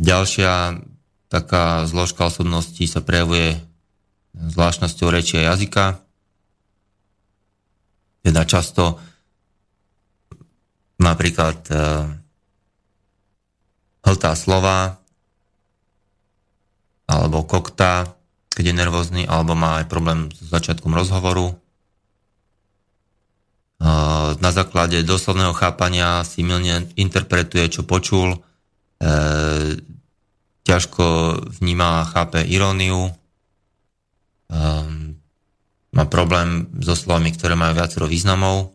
Ďalšia taká zložka osobnosti sa prejavuje zvláštnosťou reči a jazyka. Teda často napríklad e, hltá slova, alebo kokta, keď je nervózny, alebo má aj problém s začiatkom rozhovoru. Na základe doslovného chápania si milne interpretuje, čo počul, e, ťažko vníma a chápe iróniu, e, má problém so slovami, ktoré majú viacero významov.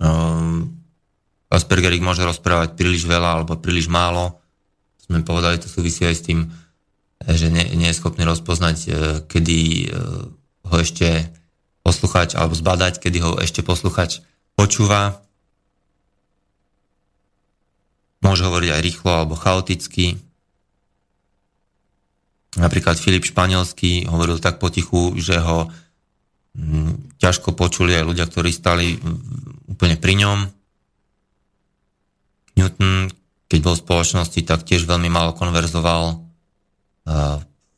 E, Asperger môže rozprávať príliš veľa alebo príliš málo, sme povedali, to súvisí aj s tým, že nie, nie je schopný rozpoznať, e, kedy e, ho ešte posluchač, alebo zbadať, kedy ho ešte posluchač počúva. Môže hovoriť aj rýchlo alebo chaoticky. Napríklad Filip Španielský hovoril tak potichu, že ho mm, ťažko počuli aj ľudia, ktorí stali úplne pri ňom. Newton, keď bol v spoločnosti, tak tiež veľmi málo konverzoval.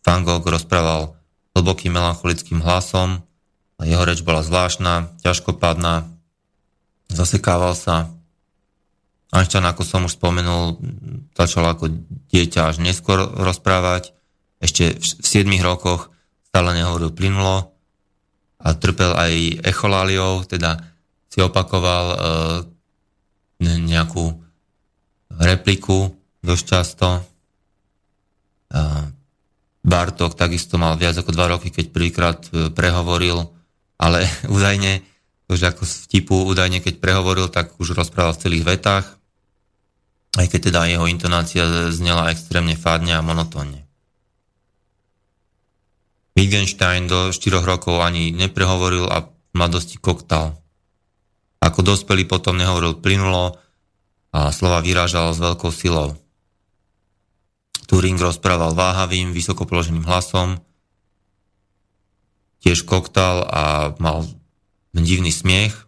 Van Gogh rozprával hlbokým melancholickým hlasom, jeho reč bola zvláštna, ťažkopádna, zasekával sa. Einstein, ako som už spomenul, začal ako dieťa až neskôr rozprávať. Ešte v 7 rokoch stále nehovoril plynulo a trpel aj echoláliou, teda si opakoval e, nejakú repliku dosť často. Bartok takisto mal viac ako dva roky, keď prvýkrát e, prehovoril, ale [laughs] údajne, už ako vtipu, údajne keď prehovoril, tak už rozprával v celých vetách, aj keď teda jeho intonácia znela extrémne fádne a monotónne. Wittgenstein do 4 rokov ani neprehovoril a v mladosti koktal. Ako dospelý potom nehovoril plynulo a slova vyrážal s veľkou silou. Turing rozprával váhavým, vysoko položeným hlasom, tiež koktal a mal divný smiech.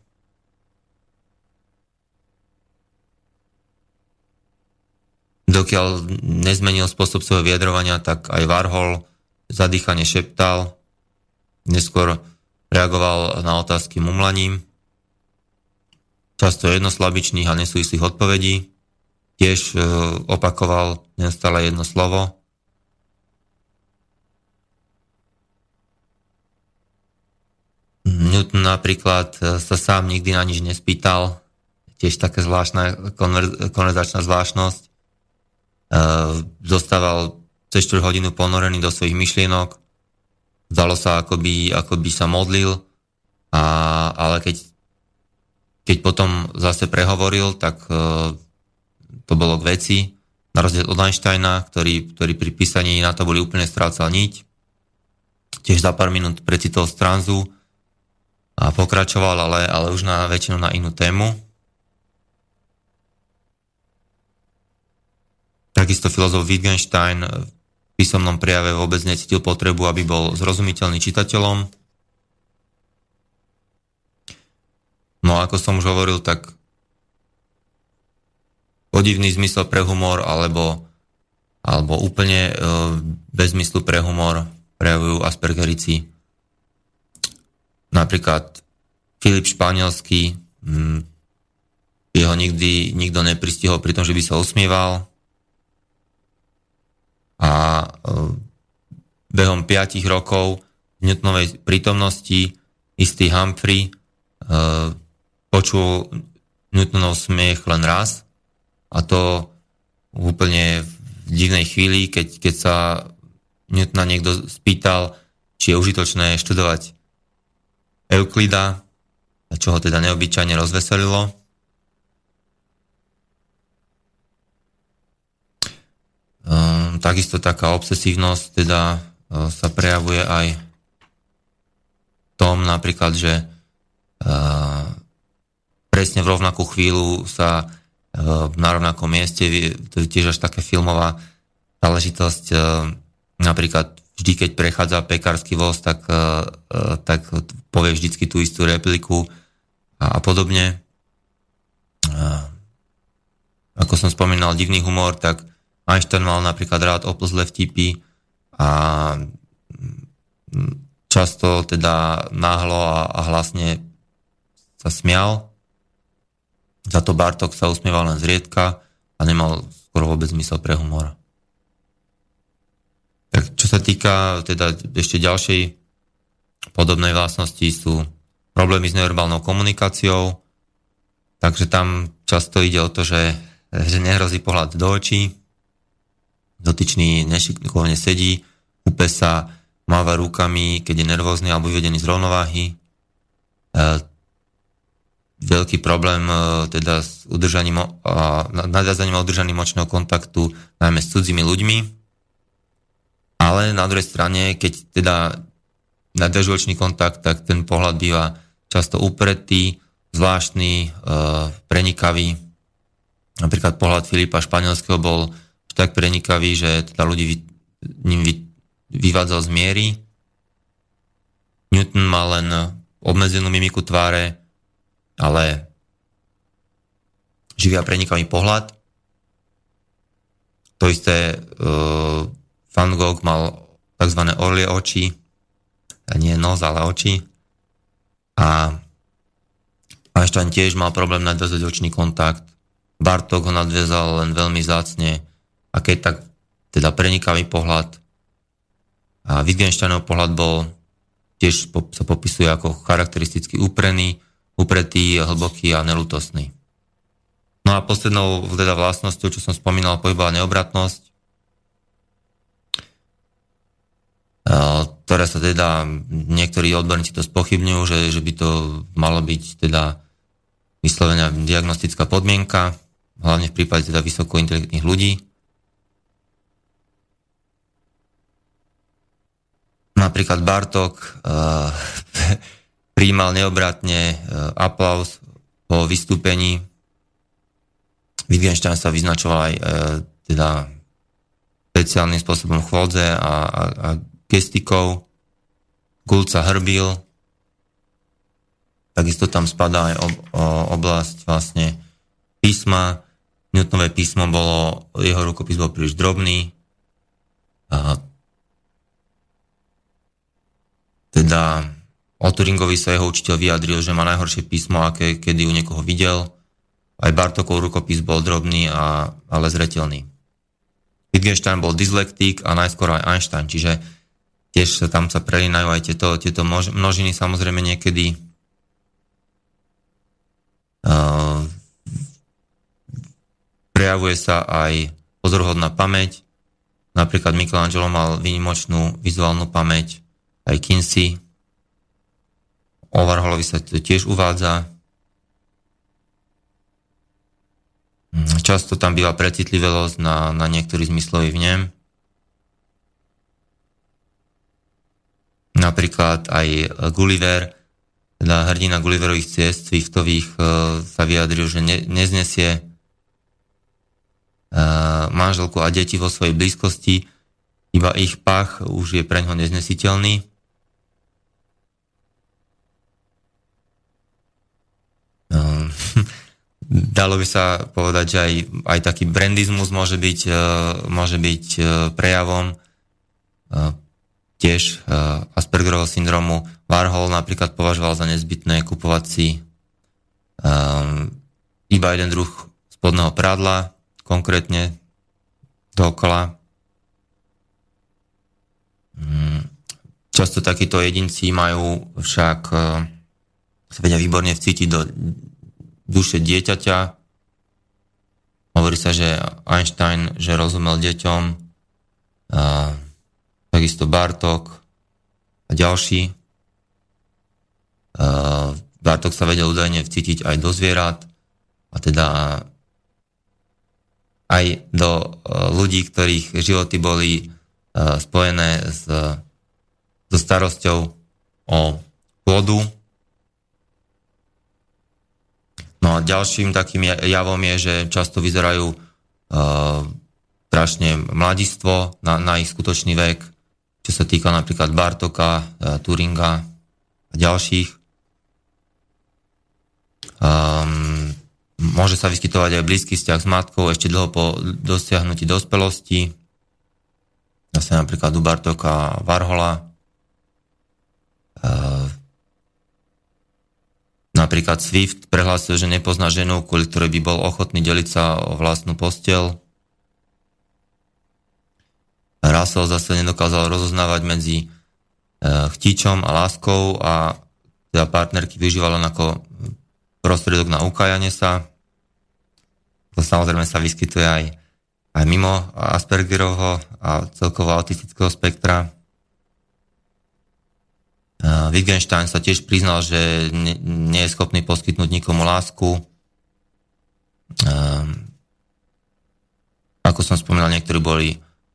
Dokiaľ nezmenil spôsob svojho vyjadrovania, tak aj Warhol zadýchane šeptal, neskôr reagoval na otázky mumlaním, často jednoslabičných a nesúvislých odpovedí tiež e, opakoval neustále jedno slovo. Newton napríklad e, sa sám nikdy na nič nespýtal, tiež taká zvláštna konverzačná zvláštnosť. E, zostával cez 4 hodinu ponorený do svojich myšlienok, zdalo sa, ako by, ako by sa modlil, a, ale keď, keď potom zase prehovoril, tak to bolo k veci, na rozdiel od Einsteina, ktorý, ktorý pri písaní na to boli úplne strácal niť. Tiež za pár minút precitol stranzu a pokračoval, ale, ale už na väčšinu na inú tému. Takisto filozof Wittgenstein v písomnom prejave vôbec necítil potrebu, aby bol zrozumiteľný čitateľom. No ako som už hovoril, tak podivný zmysel pre humor alebo, alebo úplne e, bez zmyslu pre humor prejavujú Aspergerici. Napríklad Filip Španielský, hm, jeho nikdy nikto nepristihol pri tom, že by sa usmieval a e, behom 5 rokov Newtonovej prítomnosti istý Humphrey e, počul Newtonov smiech len raz a to úplne v divnej chvíli, keď, keď sa Newtona niekto spýtal, či je užitočné študovať Euklida, čo ho teda neobyčajne rozveselilo. Um, takisto taká obsesívnosť teda uh, sa prejavuje aj v tom napríklad, že uh, presne v rovnakú chvíľu sa na rovnakom mieste. To je tiež až taká filmová záležitosť. E, napríklad vždy, keď prechádza pekársky voz, tak, e, e, tak povie vždycky tú istú repliku a, a podobne. Ako som spomínal, divný humor, tak Einstein mal napríklad rád oplzle vtipy a často teda náhlo a, a hlasne sa smial. Za to Bartok sa usmieval len zriedka a nemal skoro vôbec zmysel pre humor. Tak čo sa týka teda ešte ďalšej podobnej vlastnosti sú problémy s neverbálnou komunikáciou, takže tam často ide o to, že, že nehrozí pohľad do očí, dotyčný nešikovne sedí, kúpe sa, máva rukami, keď je nervózny alebo vyvedený z rovnováhy. E, veľký problém e, teda s udržaním nadviazaním a udržaním močného kontaktu najmä s cudzími ľuďmi. Ale na druhej strane, keď teda nadviažu očný kontakt, tak ten pohľad býva často upretý, zvláštny, e, prenikavý. Napríklad pohľad Filipa Španielského bol tak prenikavý, že teda ľudí vy, ním vy, vyvádzal z miery. Newton mal len obmedzenú mimiku tváre, ale živý a prenikavý pohľad. To isté uh, Van Gogh mal tzv. orlie oči, a nie nos, ale oči. A Einstein tiež mal problém nadviazať očný kontakt. Bartok ho nadviazal len veľmi zácne. A keď tak teda prenikavý pohľad. A Wittgensteinov pohľad bol tiež sa popisuje ako charakteristicky úprený, upretý, hlboký a nelutostný. No a poslednou teda vlastnosťou, čo som spomínal, pohybová neobratnosť. ktoré sa teda niektorí odborníci to spochybňujú, že, že by to malo byť teda vyslovená diagnostická podmienka, hlavne v prípade teda vysoko ľudí. Napríklad Bartok uh, [laughs] príjmal neobratne uh, aplaus po vystúpení. Wittgenstein sa vyznačoval aj uh, teda špeciálnym spôsobom chôdze a, a, a gestikou. Gulca hrbil. Takisto tam spadá aj ob, o, oblasť vlastne písma. Newtonové písmo bolo, jeho rukopis bol príliš drobný. A teda o Turingovi sa jeho učiteľ vyjadril, že má najhoršie písmo, aké kedy u niekoho videl. Aj Bartokov rukopis bol drobný, a, ale zretelný. Wittgenstein bol dyslektik a najskôr aj Einstein, čiže tiež sa tam sa prelínajú aj tieto, tieto množiny samozrejme niekedy uh, prejavuje sa aj pozorhodná pamäť. Napríklad Michelangelo mal výnimočnú vizuálnu pamäť, aj Kinsey. O Warholovi sa to tiež uvádza. Mm, často tam býva precitlivosť na, na niektorý zmyslový vnem. Napríklad aj Gulliver, teda hrdina Gulliverových ciest Swiftových e, sa vyjadril, že ne, neznesie e, manželku a deti vo svojej blízkosti, iba ich pach už je pre ňo neznesiteľný. Um, dalo by sa povedať, že aj, aj taký brandizmus môže byť, e, môže byť e, prejavom e, tiež Aspergerovho syndromu. Warhol napríklad považoval za nezbytné kupovať si iba jeden druh spodného prádla, konkrétne dookola. Mm, často takíto jedinci majú však sa vedia výborne vcítiť do duše dieťaťa. Hovorí sa, že Einstein, že rozumel deťom, a takisto Bartok a ďalší. A Bartok sa vedel údajne vcítiť aj do zvierat a teda aj do e, ľudí, ktorých životy boli e, spojené s, so starosťou o pôdu, No a ďalším takým javom je, že často vyzerajú uh, strašne mladistvo na, na ich skutočný vek, čo sa týka napríklad Bartoka, uh, Turinga a ďalších. Um, môže sa vyskytovať aj blízky vzťah s matkou ešte dlho po dosiahnutí dospelosti. Zase napríklad u Bartoka Varhola. Uh, Napríklad Swift prehlásil, že nepozná ženu, kvôli ktorej by bol ochotný deliť sa o vlastnú postel. Russell zase nedokázal rozoznávať medzi e, chtíčom a láskou a teda partnerky využíval len ako prostriedok na ukájanie sa. To samozrejme sa vyskytuje aj, aj mimo Aspergerovho a celkovo autistického spektra. Wittgenstein sa tiež priznal, že nie je schopný poskytnúť nikomu lásku. Ako som spomínal, niektorí boli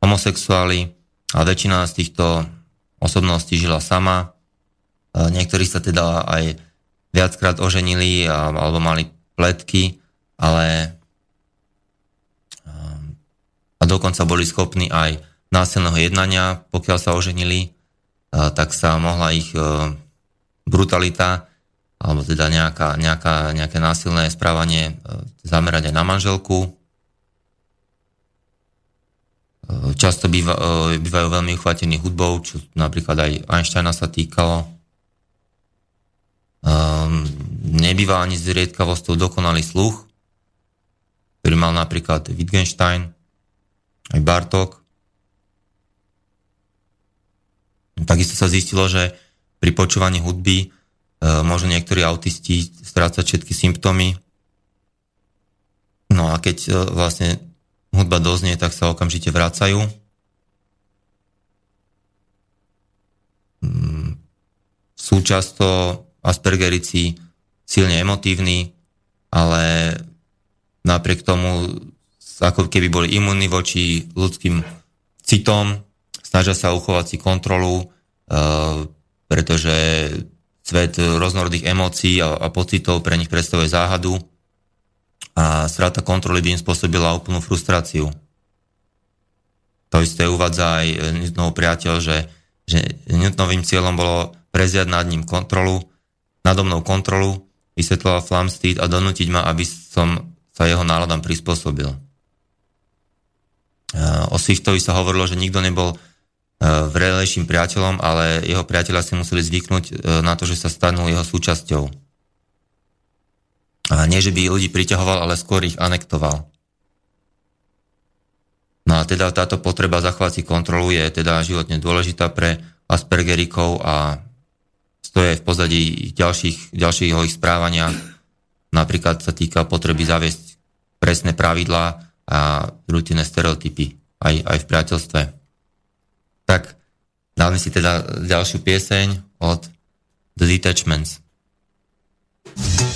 homosexuáli a väčšina z týchto osobností žila sama. Niektorí sa teda aj viackrát oženili alebo mali pletky, ale a dokonca boli schopní aj násilného jednania, pokiaľ sa oženili tak sa mohla ich e, brutalita alebo teda nejaká, nejaká, nejaké násilné správanie e, zamerať aj na manželku. E, často býva, bývajú veľmi uchvatení hudbou, čo napríklad aj Einsteina sa týkalo. Nebýva ani zriedkavosťou dokonalý sluch, ktorý mal napríklad Wittgenstein, aj Bartok. Takisto sa zistilo, že pri počúvaní hudby e, môžu niektorí autisti strácať všetky symptómy. No a keď e, vlastne hudba doznie, tak sa okamžite vracajú. sú často Aspergerici silne emotívni, ale napriek tomu ako keby boli imunní voči ľudským citom, snažia sa uchovať si kontrolu, uh, pretože svet rôznorodých emócií a, pocitov pre nich predstavuje záhadu a strata kontroly by im spôsobila úplnú frustráciu. To isté uvádza aj Newtonov priateľ, že, že Newtonovým cieľom bolo preziať nad ním kontrolu, nado kontrolu, vysvetloval Flamsteed a donútiť ma, aby som sa jeho náladám prispôsobil. O Swiftovi sa hovorilo, že nikto nebol vrelejším priateľom, ale jeho priateľa si museli zvyknúť na to, že sa stanú jeho súčasťou. A nie, že by ľudí priťahoval, ale skôr ich anektoval. No a teda táto potreba zachovať si kontrolu je teda životne dôležitá pre Aspergerikov a stoje v pozadí ďalších, ďalších ich správania. Napríklad sa týka potreby zaviesť presné pravidlá a rutinné stereotypy aj, aj v priateľstve. Tak dáme si teda ďalšiu pieseň od The Detachments. som povedal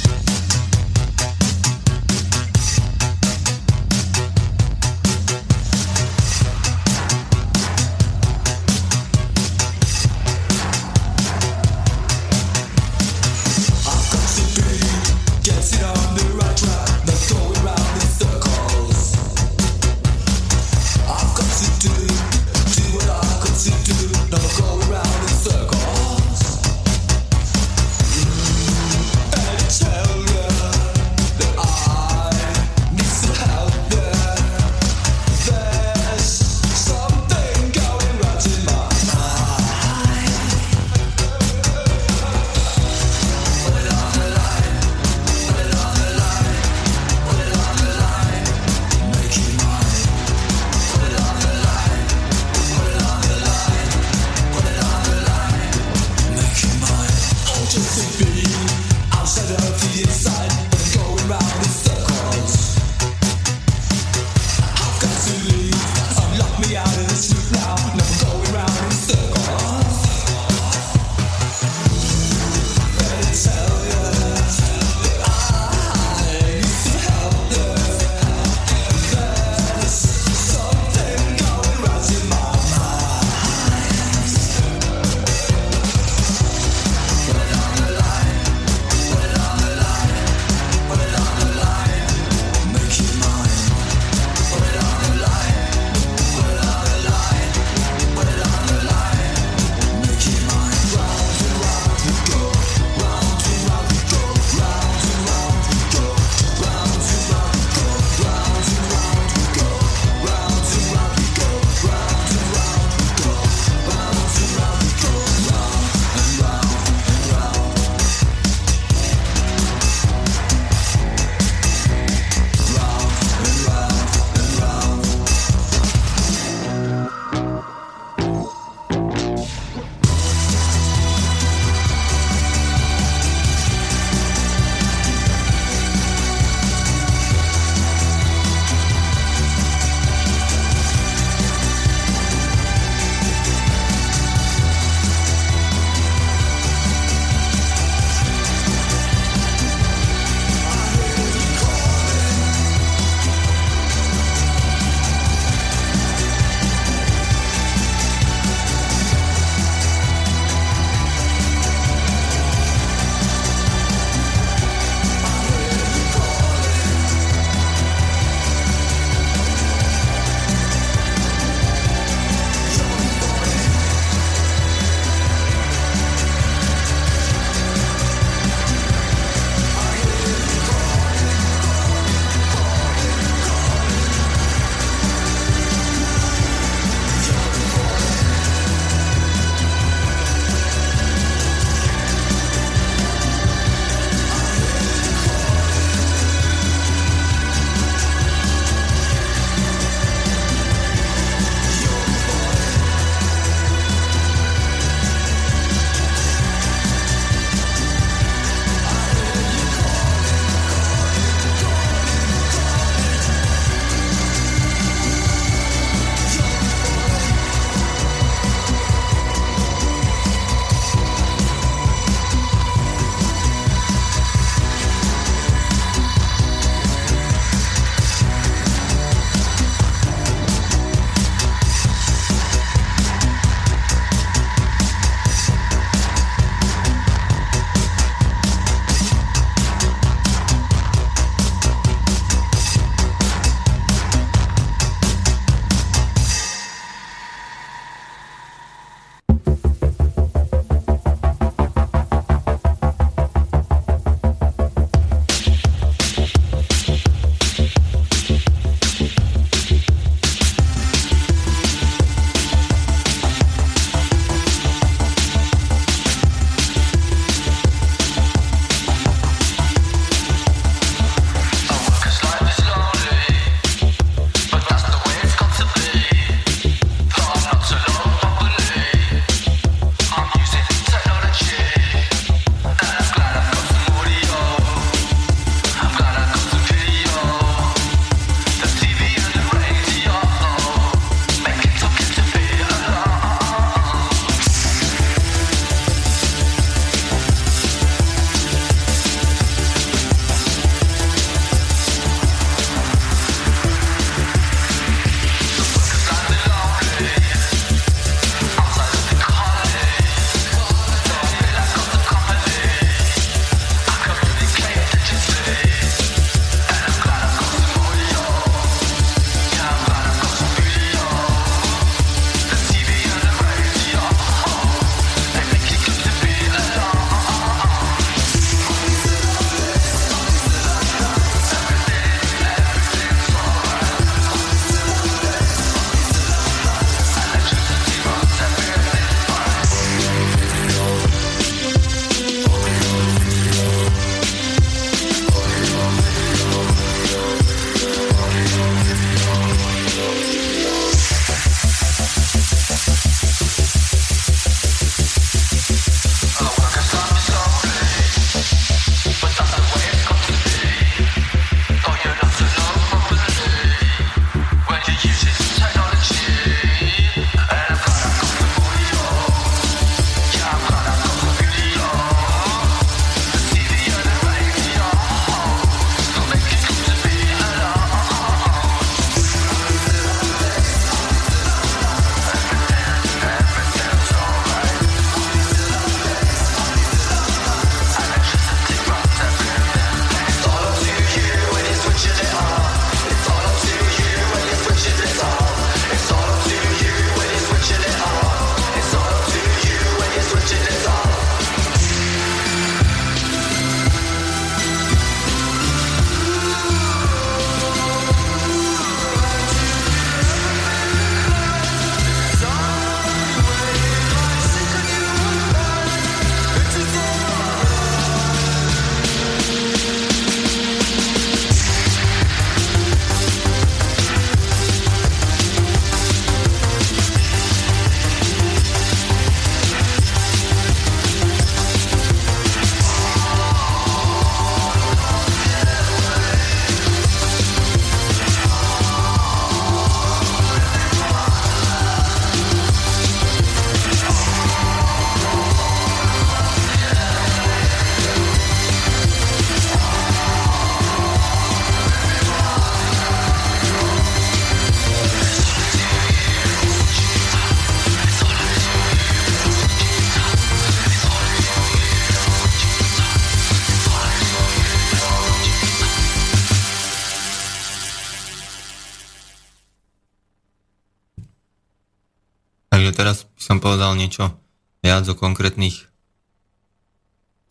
niečo viac o konkrétnych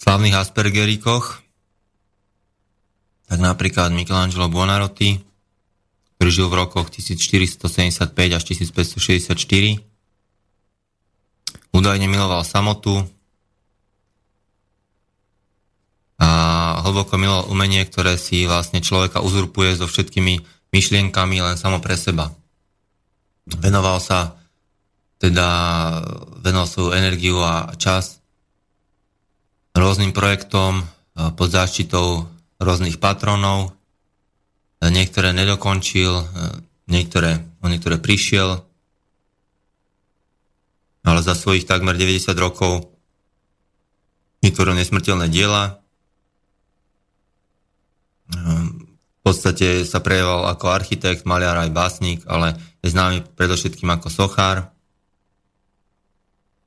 slavných Aspergerikoch, tak napríklad Michelangelo Buonarroti, ktorý žil v rokoch 1475 až 1564, údajne miloval samotu a hlboko miloval umenie, ktoré si vlastne človeka uzurpuje so všetkými myšlienkami len samo pre seba. Venoval sa teda venoval svoju energiu a čas rôznym projektom pod záštitou rôznych patronov. Niektoré nedokončil, niektoré, o niektoré prišiel, ale za svojich takmer 90 rokov vytvoril nesmrteľné diela. V podstate sa prejavoval ako architekt, maliar aj básnik, ale je známy predovšetkým ako sochár.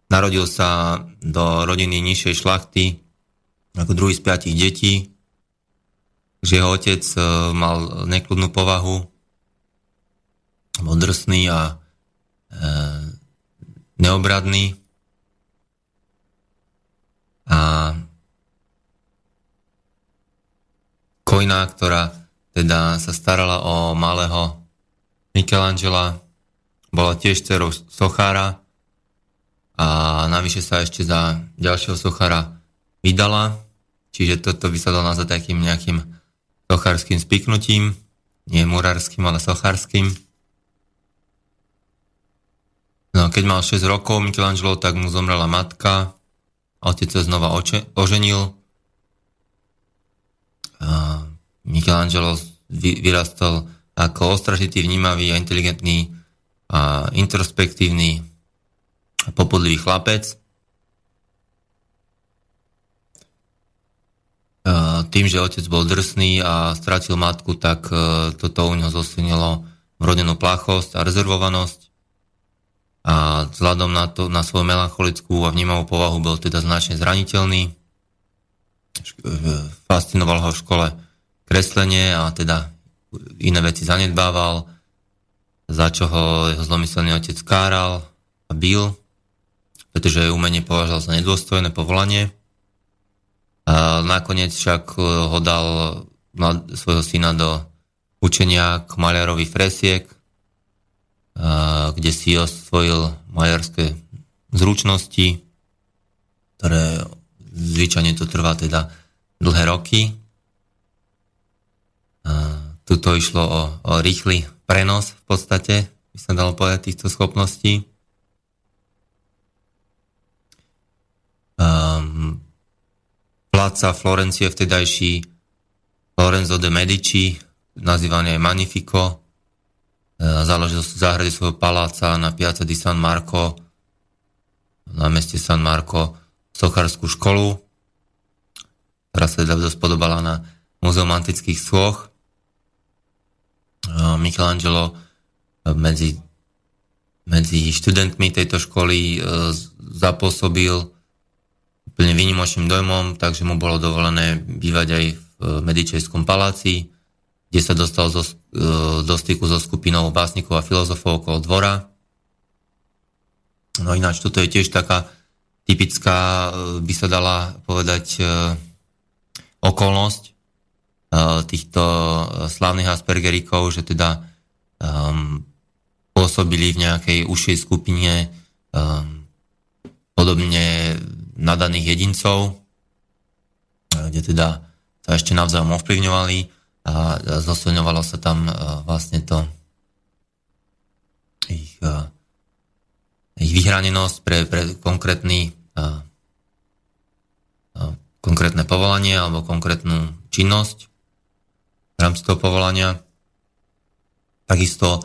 Narodil sa do rodiny nižšej šlachty ako druhý z piatich detí, že jeho otec e, mal nekludnú povahu, bol drsný a e, neobradný. A Kojna, ktorá teda sa starala o malého Michelangela, bola tiež dcerou sochára, a navyše sa ešte za ďalšieho sochara vydala, čiže toto by sa dalo nazvať takým nejakým sochárským spiknutím, nie murárským, ale sochárským. No, keď mal 6 rokov Michelangelo, tak mu zomrela matka, otec sa znova oče, oženil. A Michelangelo vyrastol ako ostražitý, vnímavý a inteligentný a introspektívny popodlivý chlapec. Tým, že otec bol drsný a stratil matku, tak e, toto u neho zosilnilo vrodenú plachosť a rezervovanosť. A vzhľadom na, to, na svoju melancholickú a vnímavú povahu bol teda značne zraniteľný. E, fascinovalo ho v škole kreslenie a teda iné veci zanedbával, za čo ho jeho zlomyselný otec káral a bil pretože umenie považoval za nedôstojné povolanie. A nakoniec však e, ho dal svojho syna do učenia k maliarovi fresiek, kde si osvojil maliarské zručnosti, ktoré zvyčajne to trvá teda dlhé roky. Tuto išlo o, o rýchly prenos v podstate, by sa dalo povedať, týchto schopností. Um, pláca Florencie vtedajší Lorenzo de Medici, nazývaný aj Magnifico, uh, založil v záhrade svojho paláca na Piazza di San Marco, na meste San Marco, sochárskú školu, ktorá sa teda dosť podobala na Múzeum antických svoch. Uh, Michelangelo uh, medzi, medzi študentmi tejto školy zapôsobil úplne výnimočným dojmom, takže mu bolo dovolené bývať aj v e, Medičejskom paláci, kde sa dostal zo, e, do styku so skupinou básnikov a filozofov okolo dvora. No ináč, toto je tiež taká typická, e, by sa dala povedať, okolnosť týchto slávnych Aspergerikov, že teda um, pôsobili v nejakej užšej skupine um, podobne nadaných jedincov, kde teda sa ešte navzájom ovplyvňovali a zosilňovalo sa tam vlastne to ich, ich vyhranenosť pre, pre konkrétny konkrétne povolanie alebo konkrétnu činnosť v rámci toho povolania. Takisto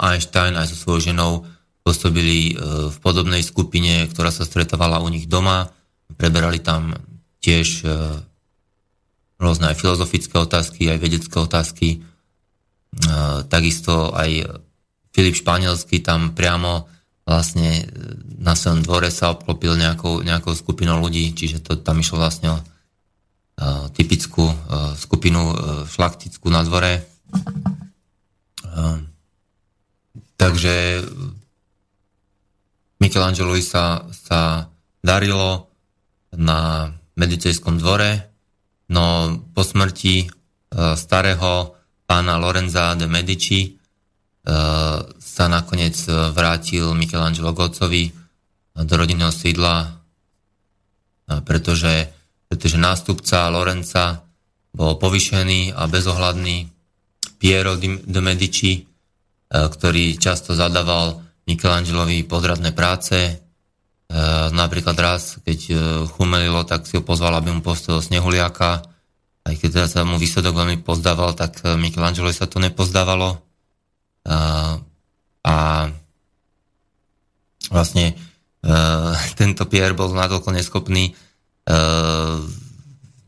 Einstein aj so svojou ženou pôsobili e, v podobnej skupine, ktorá sa stretávala u nich doma. Preberali tam tiež e, rôzne aj filozofické otázky, aj vedecké otázky. E, takisto aj Filip Španielský tam priamo vlastne na svojom dvore sa obklopil nejakou, nejakou skupinou ľudí, čiže to tam išlo vlastne o typickú skupinu šlachtickú na dvore. Takže Michelangelovi sa, sa darilo na medicejskom dvore, no po smrti e, starého pána Lorenza de Medici e, sa nakoniec vrátil Michelangelo Gocovi do rodinného sídla, e, pretože, pretože nástupca Lorenza bol povyšený a bezohľadný Piero de Medici, ktorý často zadával Michelangelovi podradné práce. E, napríklad raz, keď e, chumelilo, tak si ho pozval, aby mu postavil snehuliaka. Aj keď teda sa mu výsledok veľmi pozdával, tak e, Michelangelovi sa to nepozdávalo. A vlastne [laughs] tento Pierre bol natoľko neschopný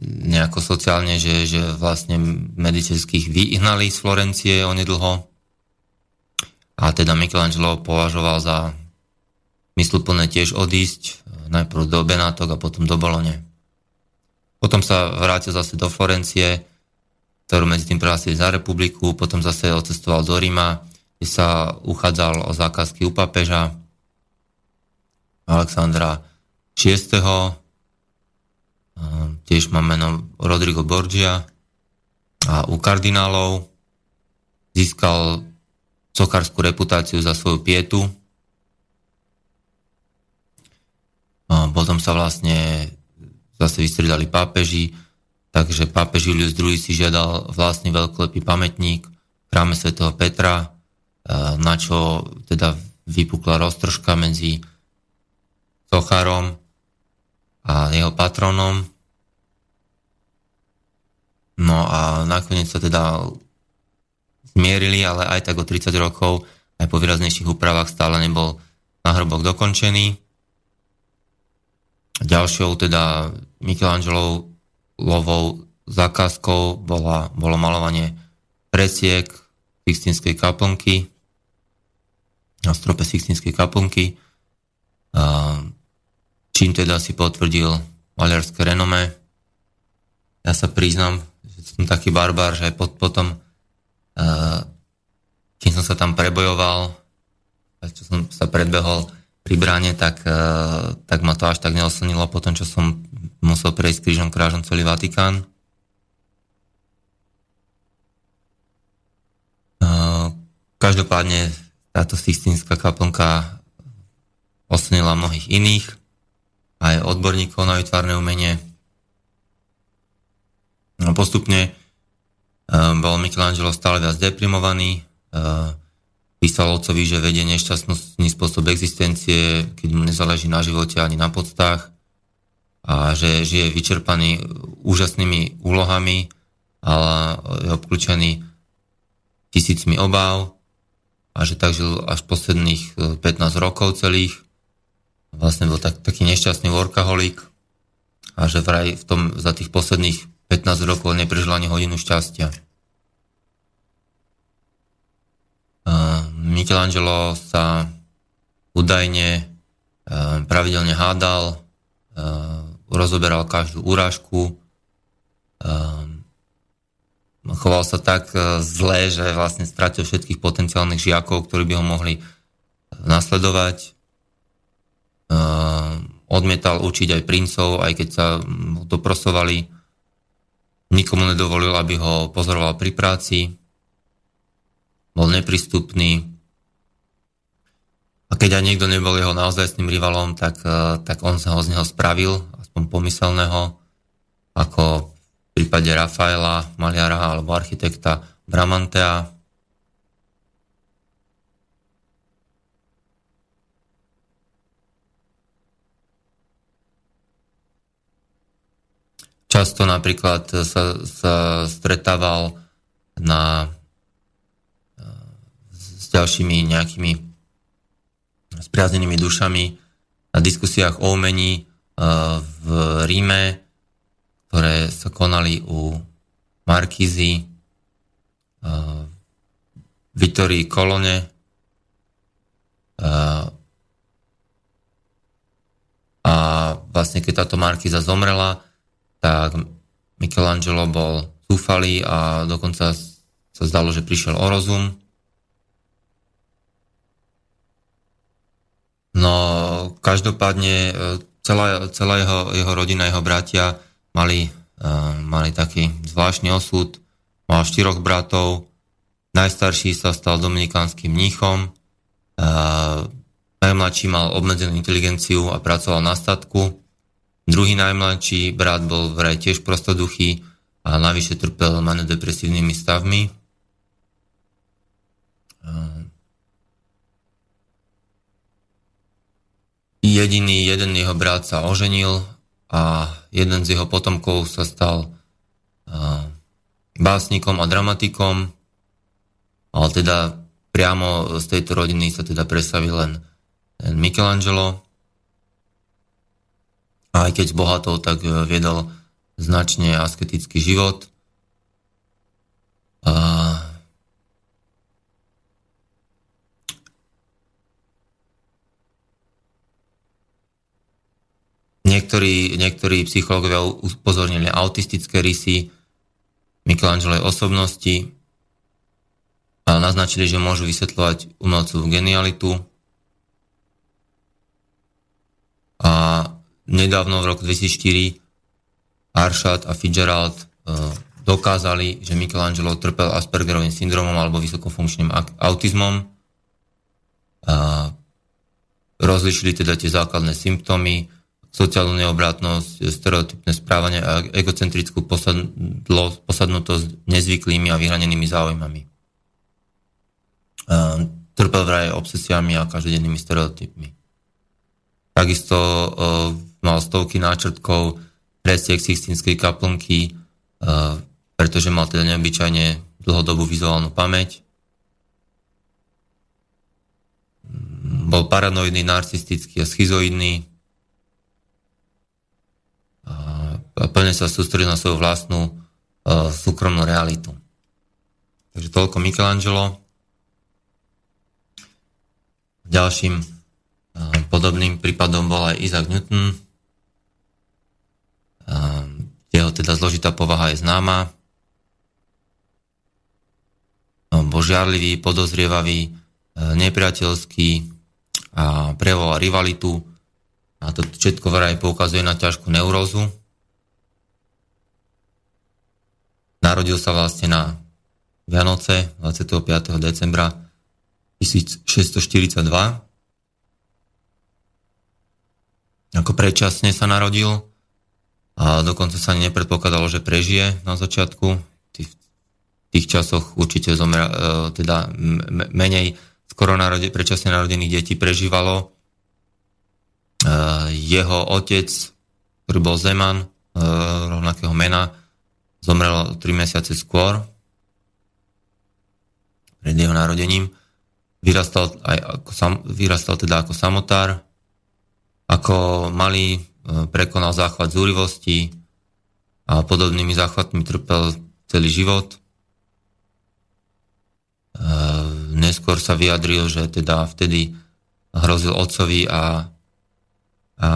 nejako sociálne, že, že vlastne medicinských vyhnali z Florencie onedlho a teda Michelangelo považoval za mysluplné tiež odísť najprv do Benátok a potom do Bolone. Potom sa vrátil zase do Florencie, ktorú medzi tým prehlásili za republiku, potom zase odcestoval do Ríma, kde sa uchádzal o zákazky u papeža Alexandra VI. Tiež má meno Rodrigo Borgia a u kardinálov získal sokárskú reputáciu za svoju pietu. A potom sa vlastne zase vystredali pápeži, takže pápež Julius II si žiadal vlastný veľkolepý pamätník v chráme svätého Petra, na čo teda vypukla roztržka medzi Sochárom a jeho patronom. No a nakoniec sa teda zmierili, ale aj tak o 30 rokov aj po výraznejších úpravách stále nebol nahrobok dokončený. Ďalšou teda Michelangelovou zákazkou bola, bolo malovanie presiek Sixtinskej kaplnky na strope Sixtinskej kaplnky čím teda si potvrdil maliarské renome. Ja sa priznám, že som taký barbár, že aj potom kým som sa tam prebojoval, čo som sa predbehol pri bráne, tak, tak ma to až tak neoslnilo po tom, čo som musel prejsť krížom krážom celý Vatikán. Každopádne táto Sistínska kaplnka oslnila mnohých iných, aj odborníkov na vytvárne umenie. No postupne bol Michelangelo stále viac deprimovaný, ehm, písal otcovi, že vedie nešťastný spôsob existencie, keď mu nezáleží na živote ani na podstách. A že žije vyčerpaný úžasnými úlohami, ale je obklúčený tisícmi obáv. A že tak žil až posledných 15 e, rokov celých. Vlastne bol tak, taký nešťastný workaholic. A že vraj v tom, za tých posledných 15 rokov neprežil ani hodinu šťastia. Michelangelo sa údajne pravidelne hádal, rozoberal každú úrážku, choval sa tak zle, že vlastne stratil všetkých potenciálnych žiakov, ktorí by ho mohli nasledovať. Odmietal učiť aj princov, aj keď sa doprosovali Nikomu nedovolil, aby ho pozoroval pri práci. Bol neprístupný. A keď aj niekto nebol jeho naozajstným rivalom, tak, eh, tak on sa ho z neho spravil, aspoň pomyselného, ako v prípade Rafaela, maliara alebo architekta Bramantea. Často napríklad sa, sa stretával na, s ďalšími nejakými spriaznenými dušami na diskusiách o umení e, v Ríme, ktoré sa konali u Markízy, e, Vittorii Kolone, e, a vlastne keď táto Markíza zomrela, tak Michelangelo bol zúfalý a dokonca sa zdalo, že prišiel o rozum. No, každopádne e, celá, celá jeho, jeho rodina, jeho bratia mali, uh, mali taký zvláštny osud. Mal štyroch bratov, najstarší sa stal dominikánskym mníchom, uh, najmladší mal obmedzenú inteligenciu a pracoval na statku, druhý najmladší brat bol vraj tiež prostoduchý a navyše trpel manodepresívnymi stavmi. Uh, jediný jeden jeho brat sa oženil a jeden z jeho potomkov sa stal uh, básnikom a dramatikom, ale teda priamo z tejto rodiny sa teda presavil len Michelangelo. A aj keď s bohatou, tak e, viedol značne asketický život. Uh, Niektorí, niektorí psychológovia upozornili autistické rysy Michelangelovej osobnosti a naznačili, že môžu vysvetľovať umelcovú genialitu. A nedávno v roku 2004 Arshad a Fitzgerald e, dokázali, že Michelangelo trpel Aspergerovým syndromom alebo vysokofunkčným autizmom. A rozlišili teda tie základné symptómy, sociálnu neobratnosť, stereotypné správanie a egocentrickú posadnutosť nezvyklými a vyhranenými záujmami. Trpel vraj obsesiami a každodennými stereotypmi. Takisto mal stovky náčrtkov presiek Sixtinskej kaplnky, pretože mal teda neobyčajne dlhodobú vizuálnu pamäť. Bol paranoidný, narcistický a schizoidný, a plne sa sústredil na svoju vlastnú uh, súkromnú realitu. Takže toľko Michelangelo. Ďalším uh, podobným prípadom bol aj Isaac Newton. Uh, jeho teda zložitá povaha je známa. Božiarlivý, podozrievavý, nepriateľský a prejavoval rivalitu. A to všetko vraj poukazuje na ťažkú neurózu. Narodil sa vlastne na Vianoce 25. decembra 1642. Ako predčasne sa narodil a dokonca sa ani nepredpokladalo, že prežije na začiatku. V tých časoch určite zomera, e, teda menej skoro narode, predčasne narodených detí prežívalo. E, jeho otec, ktorý bol Zeman, e, rovnakého mena, Zomrel 3 mesiace skôr, pred jeho narodením. Vyrastal, aj ako vyrastal teda ako samotár. Ako malý prekonal záchvat zúrivosti a podobnými záchvatmi trpel celý život. E, neskôr sa vyjadril, že teda vtedy hrozil otcovi a, a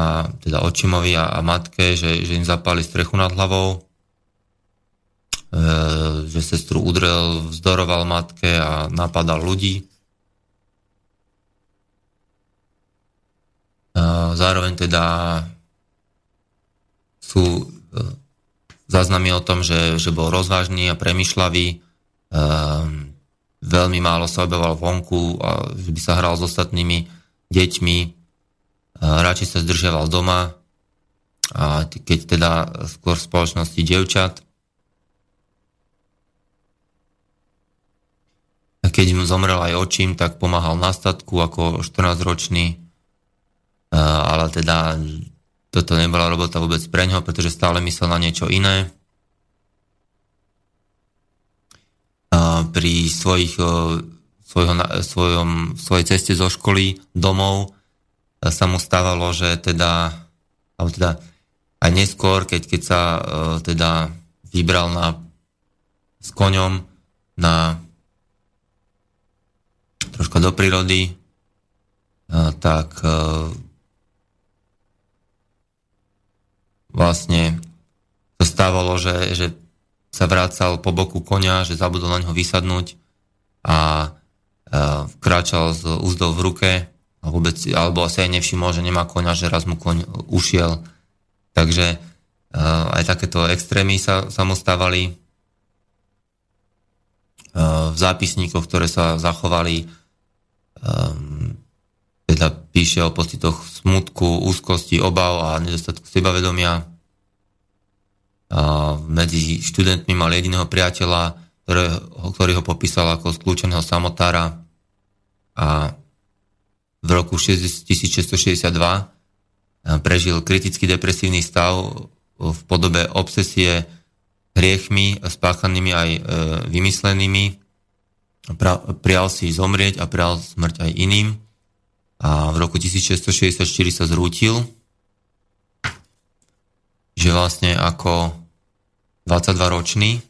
teda očimovi a, a matke, že, že im zapali strechu nad hlavou E, že sestru udrel, vzdoroval matke a napadal ľudí. E, zároveň teda sú e, záznamy o tom, že, že bol rozvážny a premyšľavý, veľmi málo sa objavoval vonku, a že by sa hral s ostatnými deťmi, radšej sa zdržiaval doma, a keď teda skôr v spoločnosti dievčat, keď mu zomrel aj očím, tak pomáhal na statku ako 14-ročný, ale teda toto nebola robota vôbec pre ňo, pretože stále myslel na niečo iné. Pri svojich, svojho, svojom, svojej ceste zo školy domov sa mu stávalo, že teda, alebo teda aj neskôr, keď, keď sa teda vybral na, s koňom na troška do prírody, tak e, vlastne to stávalo, že, že sa vracal po boku konia, že zabudol na ňo vysadnúť a e, vkráčal s úzdou v ruke a vôbec, alebo asi aj nevšimol, že nemá koňa, že raz mu koň ušiel. Takže uh, aj takéto extrémy sa, sa mu stávali uh, v zápisníkoch, ktoré sa zachovali. Píše o pocitoch smutku, úzkosti, obav a nedostatku sebavedomia. A medzi študentmi mal jediného priateľa, ktoré, ktorý ho popísal ako skľúčeného samotára a v roku 1662 prežil kritický depresívny stav v podobe obsesie hriechmi spáchanými aj e, vymyslenými. Prial si zomrieť a prial smrť aj iným. A v roku 1664 sa zrútil, že vlastne ako 22 ročný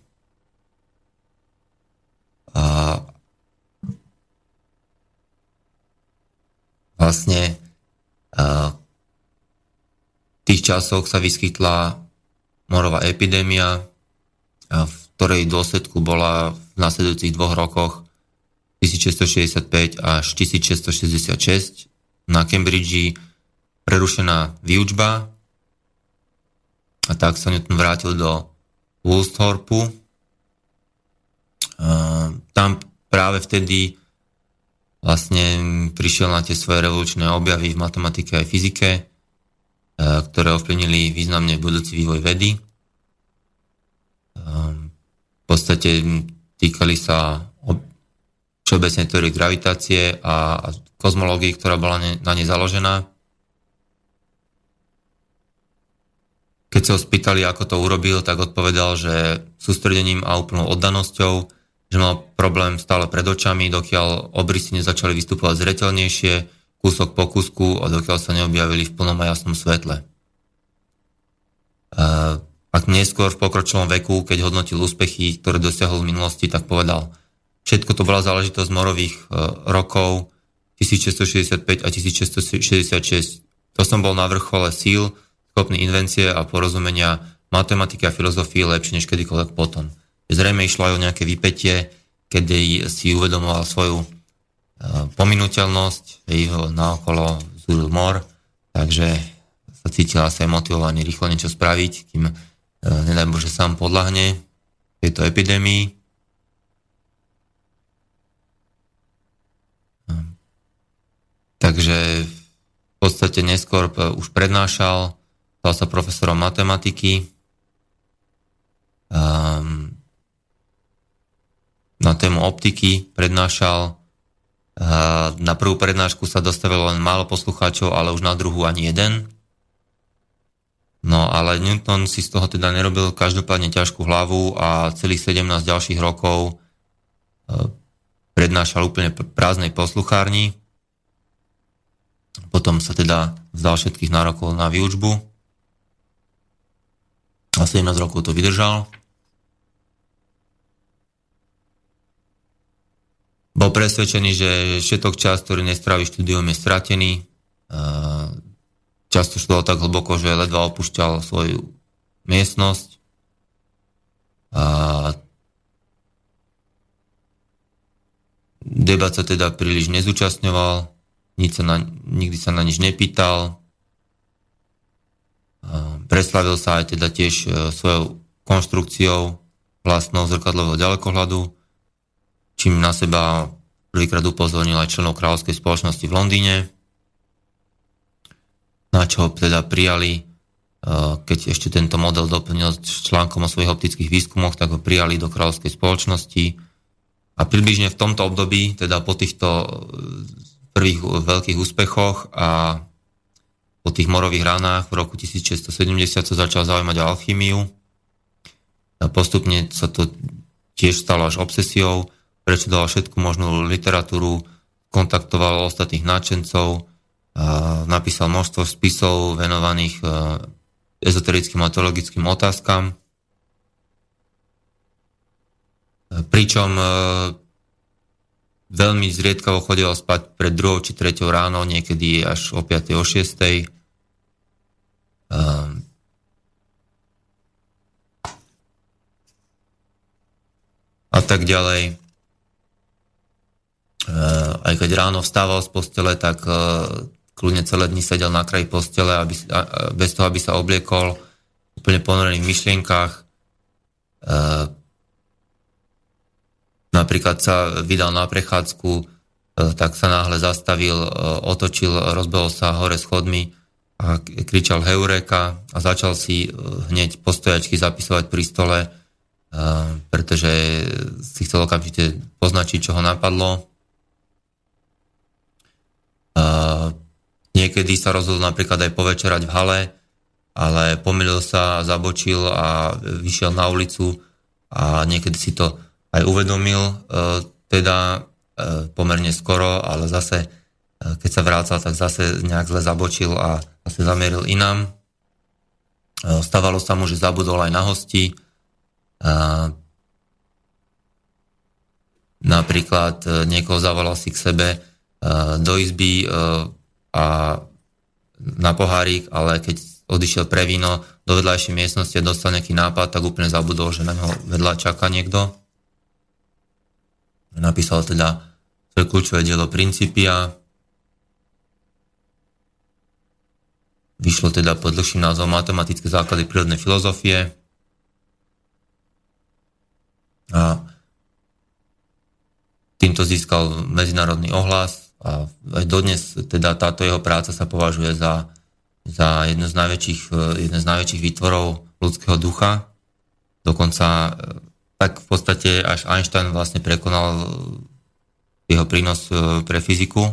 a vlastne v tých časoch sa vyskytla morová epidémia, v ktorej dôsledku bola v následujúcich dvoch rokoch 1665 až 1666 na Cambridge prerušená výučba a tak sa Newton vrátil do Woolsthorpu. Tam práve vtedy vlastne prišiel na tie svoje revolučné objavy v matematike aj fyzike, e, ktoré ovplyvnili významne budúci vývoj vedy. E, v podstate týkali sa všeobecnej teórie gravitácie a kozmológii, ktorá bola na nej založená. Keď sa ho spýtali, ako to urobil, tak odpovedal, že sústredením a úplnou oddanosťou že mal problém stále pred očami, dokiaľ obrysy nezačali vystupovať zretelnejšie, kúsok po kúsku a dokiaľ sa neobjavili v plnom a jasnom svetle. A neskôr v pokročilom veku, keď hodnotil úspechy, ktoré dosiahol v minulosti, tak povedal, všetko to bola záležitosť morových e, rokov 1665 a 1666. To som bol na vrchole síl, schopný invencie a porozumenia matematiky a filozofii lepšie než kedykoľvek potom. Zrejme išlo aj o nejaké vypetie, kedy si uvedomoval svoju e, pominuteľnosť, jeho naokolo zúril mor, takže sa cítil asi motivovaný rýchlo niečo spraviť, kým e, nedaj Bože sám podľahne tejto epidémii. Takže v podstate neskôr e, už prednášal, stal sa profesorom matematiky. Um, na tému optiky prednášal. Na prvú prednášku sa dostavilo len málo poslucháčov, ale už na druhú ani jeden. No ale Newton si z toho teda nerobil každopádne ťažkú hlavu a celých 17 ďalších rokov e, prednášal úplne prázdnej posluchárni. Potom sa teda vzdal všetkých nárokov na výučbu. A 17 rokov to vydržal. Bol presvedčený, že všetok čas, ktorý nestraví štúdium, je stratený. Často šlo tak hlboko, že ledva opúšťal svoju miestnosť. A debat sa teda príliš nezúčastňoval, nič sa na, nikdy sa na nič nepýtal. Preslavil sa aj teda tiež e, svojou konštrukciou vlastnou zrkadlového ďalekohľadu, čím na seba prvýkrát upozornil aj členov kráľovskej spoločnosti v Londýne, na čo teda prijali, e, keď ešte tento model doplnil článkom o svojich optických výskumoch, tak ho prijali do kráľovskej spoločnosti. A približne v tomto období, teda po týchto prvých veľkých úspechoch a po tých morových ranách v roku 1670 sa začal zaujímať o alchýmiu. A postupne sa to tiež stalo až obsesiou prečítal všetku možnú literatúru, kontaktoval ostatných náčencov, napísal množstvo spisov venovaných ezoterickým a teologickým otázkam. Pričom e, veľmi zriedkavo chodil spať pred druhou či treťou ráno, niekedy až o 5. o 6. E, a tak ďalej. Eh, aj keď ráno vstával z postele, tak kľudne celé dni sedel na kraji postele aby, bez toho, aby sa obliekol, úplne ponorený v myšlienkách. Napríklad sa vydal na prechádzku, tak sa náhle zastavil, otočil, rozbehol sa hore schodmi a kričal Heureka a začal si hneď postojačky zapisovať pri stole, pretože si chcel okamžite poznačiť, čo ho napadlo. Niekedy sa rozhodol napríklad aj povečerať v hale, ale pomýlil sa, zabočil a vyšiel na ulicu a niekedy si to aj uvedomil, e, teda e, pomerne skoro, ale zase e, keď sa vrácal, tak zase nejak zle zabočil a zase zamieril inám. Stávalo sa mu, že zabudol aj na hosti. Napríklad niekoho zavolal si k sebe do izby a na pohárik, ale keď odišiel pre víno do vedľajšej miestnosti a dostal nejaký nápad, tak úplne zabudol, že na neho vedľa čaká niekto. Napísal teda svoje kľúčové dielo Principia. Vyšlo teda pod dlhším názvom Matematické základy prírodnej filozofie. A týmto získal medzinárodný ohlas a aj dodnes teda táto jeho práca sa považuje za, za jedno z najväčších, jedno z najväčších výtvorov ľudského ducha. Dokonca e, tak v podstate až Einstein vlastne prekonal jeho prínos e, pre fyziku.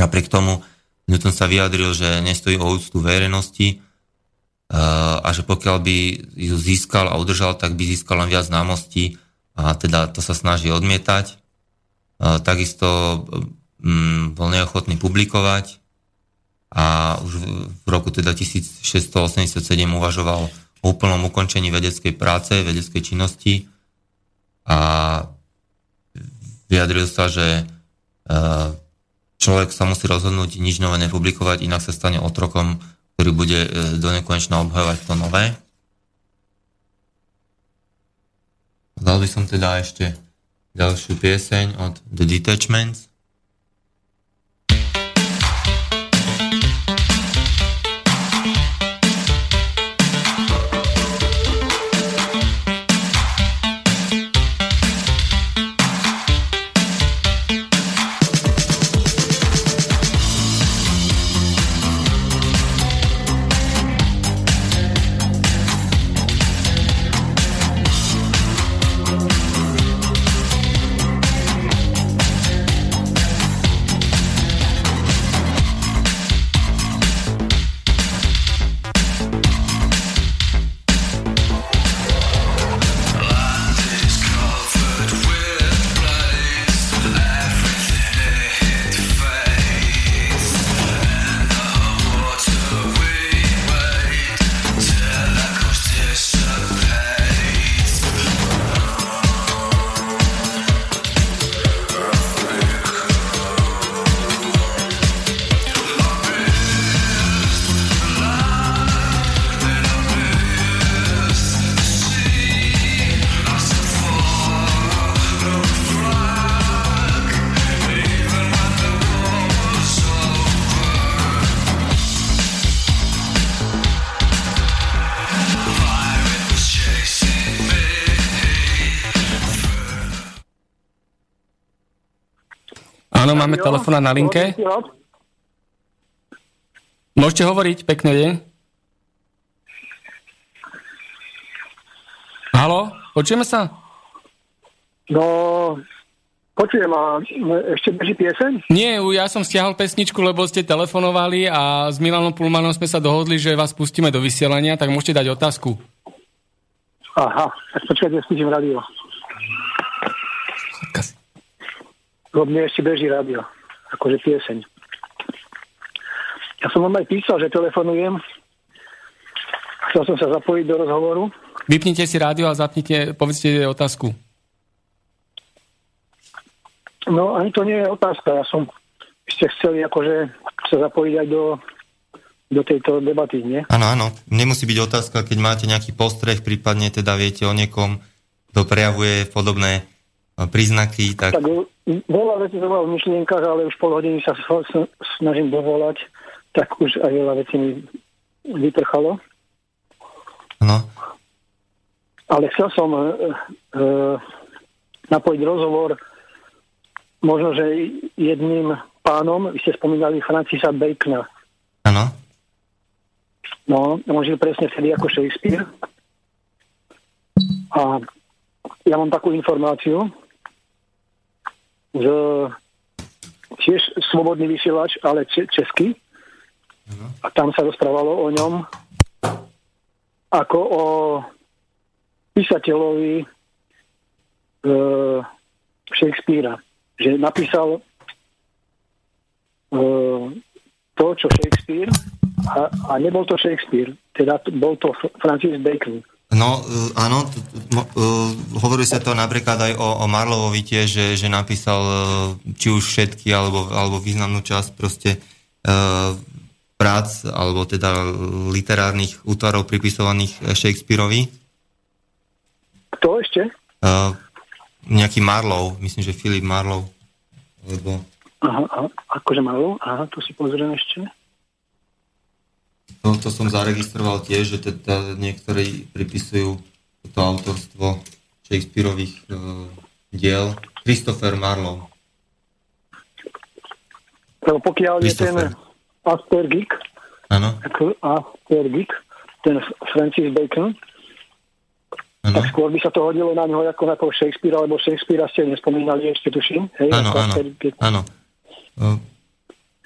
Napriek tomu Newton sa vyjadril, že nestojí o úctu verejnosti e, a že pokiaľ by ju získal a udržal, tak by získal len viac známostí a teda to sa snaží odmietať takisto bol neochotný publikovať a už v roku teda 1687 uvažoval úplnom ukončení vedeckej práce, vedeckej činnosti a vyjadril sa, že e, človek sa musí rozhodnúť nič nové nepublikovať, inak sa stane otrokom, ktorý bude e, do nekonečna obhajovať to nové. Dal by som teda ešte ďalšiu pieseň od The Detachments. Telefona na linke. Môžete hovoriť, pekný deň. Halo, počujeme sa? No, počujem, a ešte beží pieseň? Nie, ja som stiahol pesničku, lebo ste telefonovali a s Milanom Pulmanom sme sa dohodli, že vás pustíme do vysielania, tak môžete dať otázku. Aha, tak počkajte, spíšim radio. lebo mne ešte beží rádio, akože pieseň. Ja som vám aj písal, že telefonujem. Chcel som sa zapojiť do rozhovoru. Vypnite si rádio a zapnite, povedzte otázku. No ani to nie je otázka. Ja som ste chceli akože sa zapojiť aj do, do tejto debaty, nie? Áno, áno. Nemusí byť otázka, keď máte nejaký postreh, prípadne teda viete o niekom, kto prejavuje podobné príznaky, tak... tak veľa vecí to v myšlienkach, ale už pol hodiny sa snažím dovolať, tak už aj veľa vecí mi vyprchalo. No. Ale chcel som e, e, napojiť rozhovor možno, že jedným pánom, vy ste spomínali Francisa Bacona. Áno. No, on žil presne vtedy ako Shakespeare. A ja mám takú informáciu, že tiež slobodný vysielač, ale český. A tam sa rozprávalo o ňom ako o písateľovi e, Shakespearea. Že napísal e, to, čo Shakespeare a, a nebol to Shakespeare, teda bol to Francis Bacon. No, uh, áno, uh, hovorí sa to napríklad aj o, o Marlovovi tiež, že, že napísal uh, či už všetky, alebo, alebo významnú časť proste uh, prác, alebo teda literárnych útvarov pripisovaných Shakespeareovi. Kto ešte? Uh, nejaký Marlow, myslím, že Filip Marlow. Lebo... Aha, aha, akože Marlow? Aha, to si pozriem ešte. To, to som zaregistroval tiež, že teda niektorí pripisujú to autorstvo Shakespeareových e, diel. Christopher Marlowe. Lebo pokiaľ je ten Aspergik, ano. Aspergik, ten Francis Bacon, ano. tak skôr by sa to hodilo na ňo ako na toho Shakespearea, lebo Shakespearea ste nespomínali ešte, tuším. áno, áno, áno.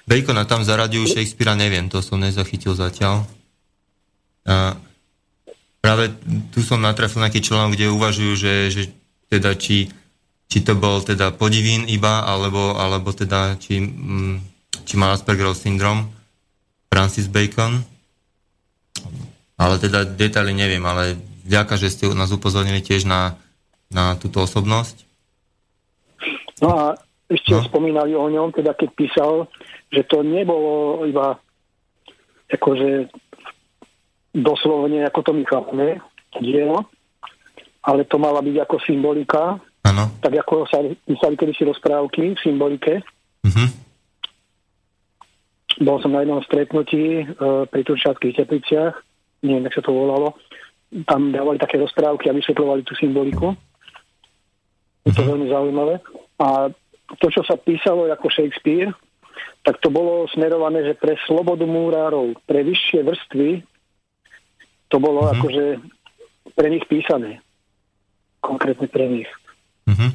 Bacona tam zaradiujú Shakespearea, neviem, to som nezachytil zatiaľ. A práve tu som natrafil nejaký článok, kde uvažujú, že, že teda či, či to bol teda podivín iba, alebo, alebo teda či, mm, či má Aspergerov syndrom Francis Bacon. Ale teda detaily neviem, ale vďaka, že ste nás upozornili tiež na, na túto osobnosť. No a ešte no. spomínali o ňom, teda keď písal že to nebolo iba akože doslovne, ako to my chápeme, dielo, ale to mala byť ako symbolika, ano. tak ako sa písali kedysi rozprávky v symbolike. Uh-huh. Bol som na jednom stretnutí e, pri Turčanských tepliciach, neviem, jak sa to volalo, tam dávali také rozprávky a vysvetľovali tú symboliku. Je to uh-huh. veľmi zaujímavé. A to, čo sa písalo ako Shakespeare, tak to bolo smerované, že pre slobodu múrárov, pre vyššie vrstvy, to bolo mm-hmm. akože pre nich písané. Konkrétne pre nich. Mm-hmm.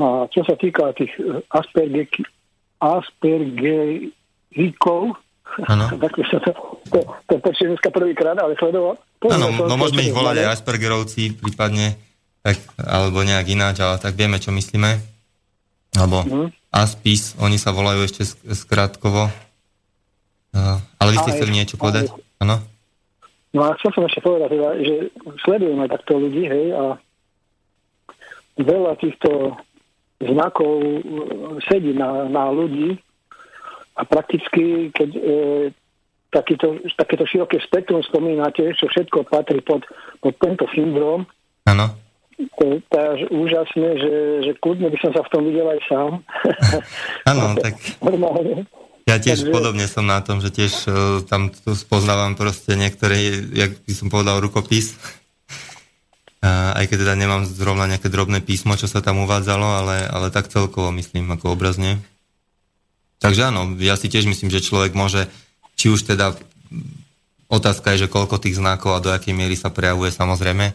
A čo sa týka tých Aspergerikov, Aspergerikov, [laughs] tak sa to, to, to, to dneska prvýkrát, ale sledoval. Áno, no môžeme ich volať aj Aspergerovci, prípadne, tak, alebo nejak ináč, ale tak vieme, čo myslíme. Alebo mm. ASPIS, oni sa volajú ešte skrátkovo. Uh, ale vy ste chceli niečo povedať? Áno? No a chcel som ešte povedať, teda, že sledujeme takto ľudí, hej, a veľa týchto znakov e, sedí na, na ľudí a prakticky, keď e, takýto, takéto široké spektrum spomínate, čo všetko patrí pod, pod tento syndrom, Áno to je až úžasné, že, že kľudne by som sa v tom videl aj sám. [laughs] Áno, [laughs] tak... Normálne. Ja tiež Takže... podobne som na tom, že tiež uh, tam spoznávam proste niektoré, jak by som povedal, rukopis. Uh, aj keď teda nemám zrovna nejaké drobné písmo, čo sa tam uvádzalo, ale, ale tak celkovo myslím ako obrazne. Takže áno, ja si tiež myslím, že človek môže, či už teda otázka je, že koľko tých znakov a do akej miery sa prejavuje samozrejme,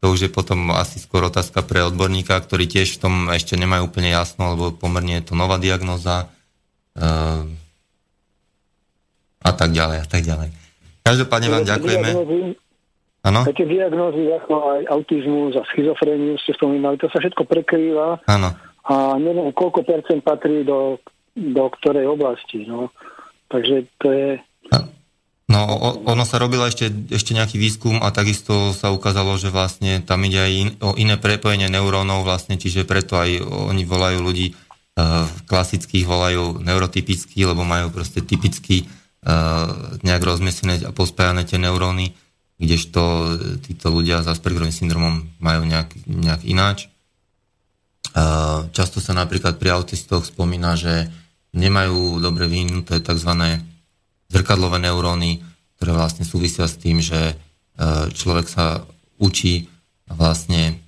to už je potom asi skôr otázka pre odborníka, ktorí tiež v tom ešte nemajú úplne jasno, lebo pomerne je to nová diagnoza uh, a tak ďalej a tak ďalej. Každopádne vám ďakujeme. Áno? Také diagnózy ako aj autizmus a schizofréniu ste spomínali, to sa všetko prekrýva. Áno. A neviem, koľko percent patrí do, do ktorej oblasti. No. Takže to je... No, ono sa robilo ešte, ešte nejaký výskum a takisto sa ukázalo, že vlastne tam ide aj in, o iné prepojenie neurónov vlastne, čiže preto aj oni volajú ľudí uh, klasických, volajú neurotypickí, lebo majú proste typicky uh, nejak rozmesnené a pospájané tie neuróny, kdežto títo ľudia s Aspergerovým syndromom majú nejak, nejak ináč. často sa napríklad pri autistoch spomína, že nemajú dobre vyvinuté tzv. Zrkadlové neuróny, ktoré vlastne súvisia s tým, že človek sa učí vlastne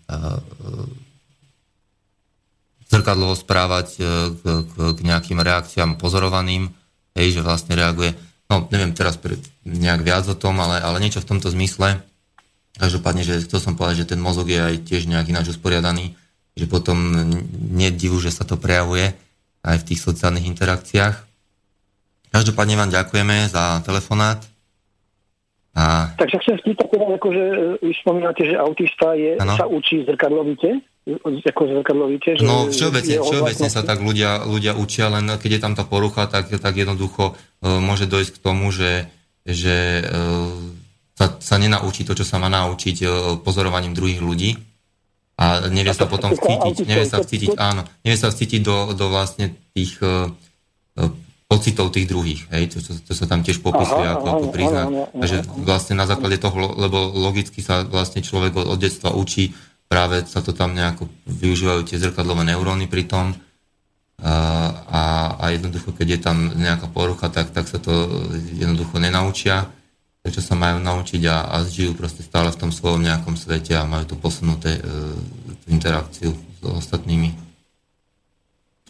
zrkadlovo správať k, k, k nejakým reakciám pozorovaným, hej, že vlastne reaguje, no neviem teraz nejak viac o tom, ale, ale niečo v tomto zmysle. Každopádne, že chcel som povedať, že ten mozog je aj tiež nejak ináč usporiadaný, že potom nie divu, že sa to prejavuje aj v tých sociálnych interakciách. Každopádne vám ďakujeme za telefonát. A... Takže chcem spýtať teda, akože vy spomínate, že autista je, sa učí zrkadlovite, ako zrkadlovite, že No všeobecne, všeobecne sa tak ľudia, ľudia učia, len keď je tam tá porucha, tak, tak jednoducho uh, môže dojsť k tomu, že, že uh, sa, sa nenaučí to, čo sa má naučiť uh, pozorovaním druhých ľudí. A nevie sa potom vcítiť, nevie sa vcítiť, áno, nevie sa vcítiť do, do vlastne tých uh, pocitov tých druhých, hej, to, to, to sa tam tiež popisuje aha, ako, ako príznak. Takže vlastne na základe toho, lebo logicky sa vlastne človek od, od detstva učí, práve sa to tam nejako využívajú tie zrkadlové neuróny pri tom a, a jednoducho, keď je tam nejaká porucha, tak, tak sa to jednoducho nenaučia čo sa majú naučiť a, a žijú proste stále v tom svojom nejakom svete a majú tu posunuté e, interakciu s ostatnými.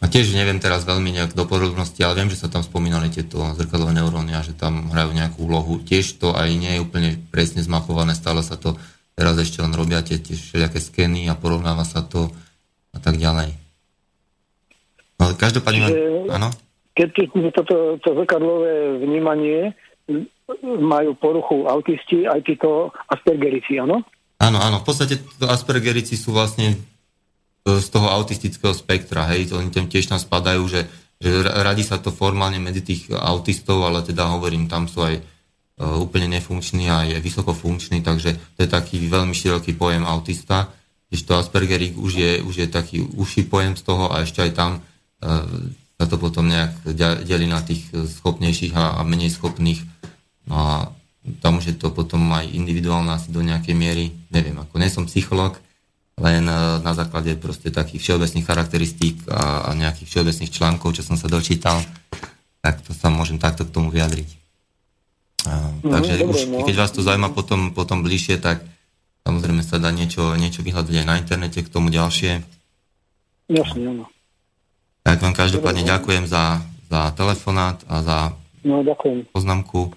A tiež neviem teraz veľmi nejak do podrobnosti, ale viem, že sa tam spomínali tieto zrkadlové neuróny a že tam hrajú nejakú úlohu. Tiež to aj nie je úplne presne zmapované, stále sa to teraz ešte len robia tie tiež všelijaké skeny a porovnáva sa to a tak ďalej. No, každopádne, áno? Keď toto to zrkadlové vnímanie majú poruchu autisti, aj títo Aspergerici, áno? Áno, áno. V podstate to Aspergerici sú vlastne z toho autistického spektra, hej, oni tam tiež tam spadajú, že, že radí sa to formálne medzi tých autistov, ale teda hovorím, tam sú aj uh, úplne nefunkční a je vysokofunkčný, takže to je taký veľmi široký pojem autista, když to Aspergerik už je, už je taký užší pojem z toho a ešte aj tam uh, sa to potom nejak delí na tých schopnejších a, a menej schopných. No a tam už je to potom aj individuálne asi do nejakej miery, neviem, ako nie som psycholog, len e, na základe proste takých všeobecných charakteristík a, a nejakých všeobecných článkov, čo som sa dočítal, tak to sa môžem takto k tomu vyjadriť. A, no, takže dobre, už, no. keď vás to zaujíma potom, potom bližšie, tak samozrejme sa dá niečo, niečo vyhľadať aj na internete k tomu ďalšie. Jasne, áno. Tak vám každopádne dobre, ďakujem za, za telefonát a za no, ďakujem. poznámku.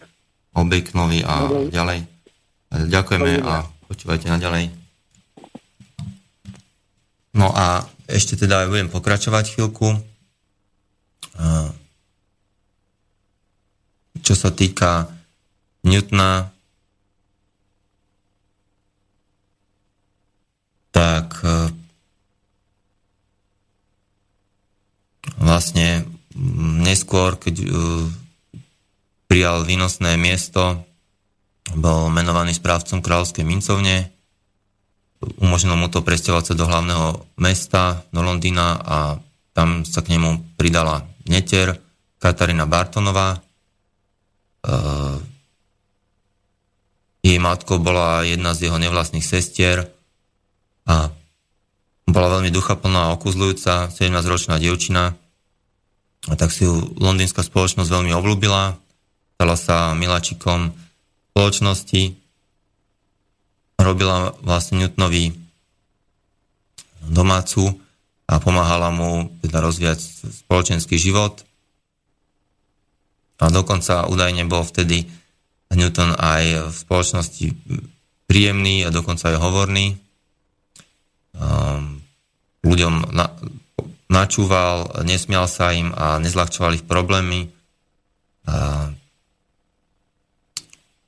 Obeknovi a Dobre. ďalej. Ďakujeme a počúvajte naďalej. No a ešte teda budem pokračovať chvíľku. Čo sa týka Newtona, tak e, vlastne neskôr, keď e, prijal výnosné miesto, bol menovaný správcom kráľovskej mincovne, umožnilo mu to presťahovať sa do hlavného mesta, do Londýna a tam sa k nemu pridala neter Katarína Bartonová. Uh, jej matkou bola jedna z jeho nevlastných sestier a bola veľmi duchaplná a okuzľujúca, 17-ročná dievčina. A tak si ju londýnska spoločnosť veľmi oblúbila stala sa miláčikom spoločnosti, robila vlastne Newtonovi domácu a pomáhala mu teda rozvíjať spoločenský život. A dokonca údajne bol vtedy Newton aj v spoločnosti príjemný a dokonca aj hovorný. Um, ľuďom na, načúval, nesmial sa im a nezľahčoval ich problémy. Uh,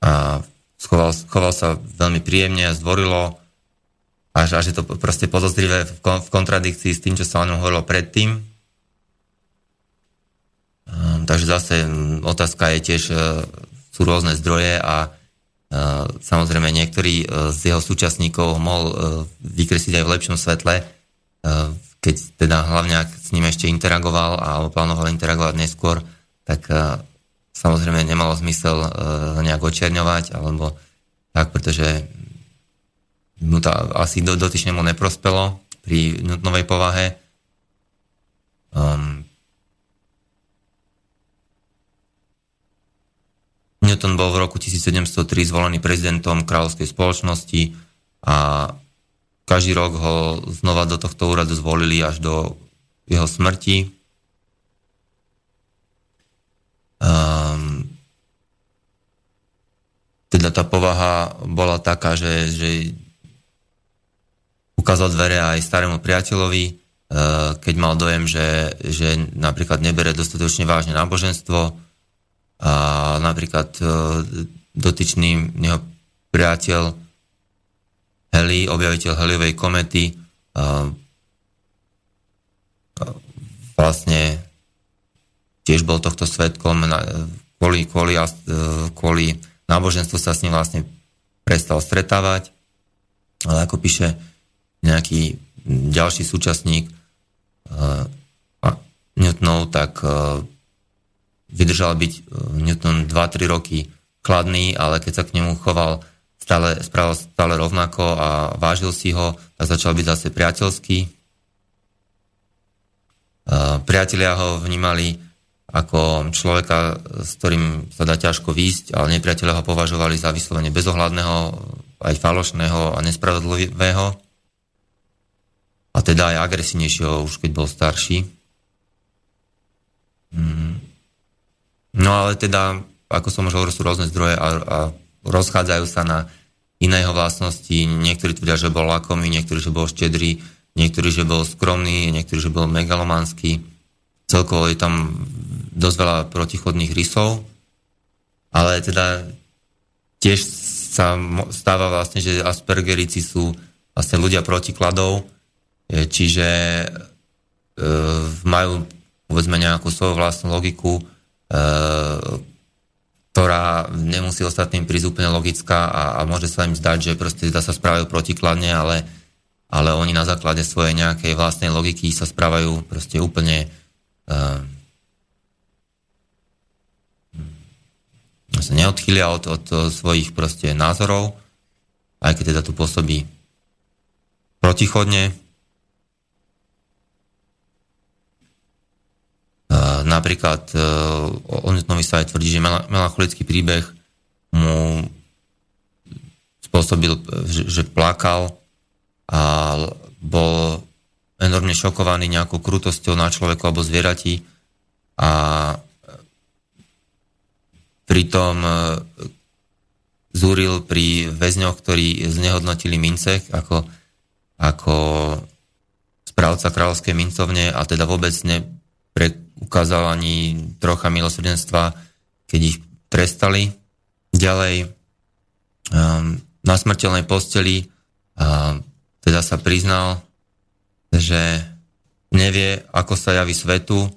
a schoval, choval sa veľmi príjemne a zdvorilo, až, až je to proste podozrivé v, v kontradikcii s tým, čo sa o ňom hovorilo predtým. Um, takže zase otázka je tiež, uh, sú rôzne zdroje a uh, samozrejme niektorí uh, z jeho súčasníkov mohol uh, vykresliť aj v lepšom svetle, uh, keď teda hlavne ak s ním ešte interagoval a plánoval interagovať neskôr, tak uh, samozrejme nemalo zmysel uh, nejak očerňovať, alebo tak, pretože mu to asi do, dotyčnému neprospelo pri Newtonovej povahe. Um, Newton bol v roku 1703 zvolený prezidentom kráľovskej spoločnosti a každý rok ho znova do tohto úradu zvolili až do jeho smrti. Um, teda tá povaha bola taká, že, že ukázal dvere aj starému priateľovi, uh, keď mal dojem, že, že napríklad nebere dostatočne vážne náboženstvo a napríklad uh, dotyčný jeho priateľ Heli, objaviteľ Heliovej komety, vlastne tiež bol tohto svetkom, kvôli, kvôli, kvôli náboženstvu sa s ním vlastne prestal stretávať, ale ako píše nejaký ďalší súčasník Newtonov, tak vydržal byť Newton 2-3 roky chladný, ale keď sa k nemu choval stále, správal stále rovnako a vážil si ho a začal byť zase priateľský. Priatelia ho vnímali ako človeka, s ktorým sa dá ťažko výjsť, ale nepriatelia ho považovali za vyslovene bezohľadného, aj falošného a nespravodlivého. A teda aj agresívnejšieho, už keď bol starší. Mm. No ale teda, ako som už hovoril, sú rôzne zdroje a, a rozchádzajú sa na iné jeho vlastnosti. Niektorí tvrdia, že bol lakomý, niektorí, že bol štedrý, niektorí, že bol skromný, niektorí, že bol megalomanský. Celkovo je tam dosť veľa protichodných rysov, ale teda tiež sa stáva vlastne, že Aspergerici sú vlastne ľudia protikladov, e, čiže e, majú povedzme nejakú svoju vlastnú logiku, e, ktorá nemusí ostatným prísť úplne logická a, a môže sa im zdať, že proste sa správajú protikladne, ale, ale oni na základe svojej nejakej vlastnej logiky sa správajú proste úplne sa neodchýlia od, od svojich proste názorov, aj keď teda tu pôsobí protichodne, Napríklad e, o Newtonovi sa aj tvrdí, že melancholický príbeh mu spôsobil, že plakal a bol enormne šokovaný nejakou krutosťou na človeku alebo zvierati a pritom e, zúril pri väzňoch, ktorí znehodnotili mince ako, ako správca kráľovskej mincovne a teda vôbec ne, ukázal ani trocha milosrdenstva, keď ich trestali. Ďalej um, na smrteľnej posteli um, teda sa priznal, že nevie, ako sa javí svetu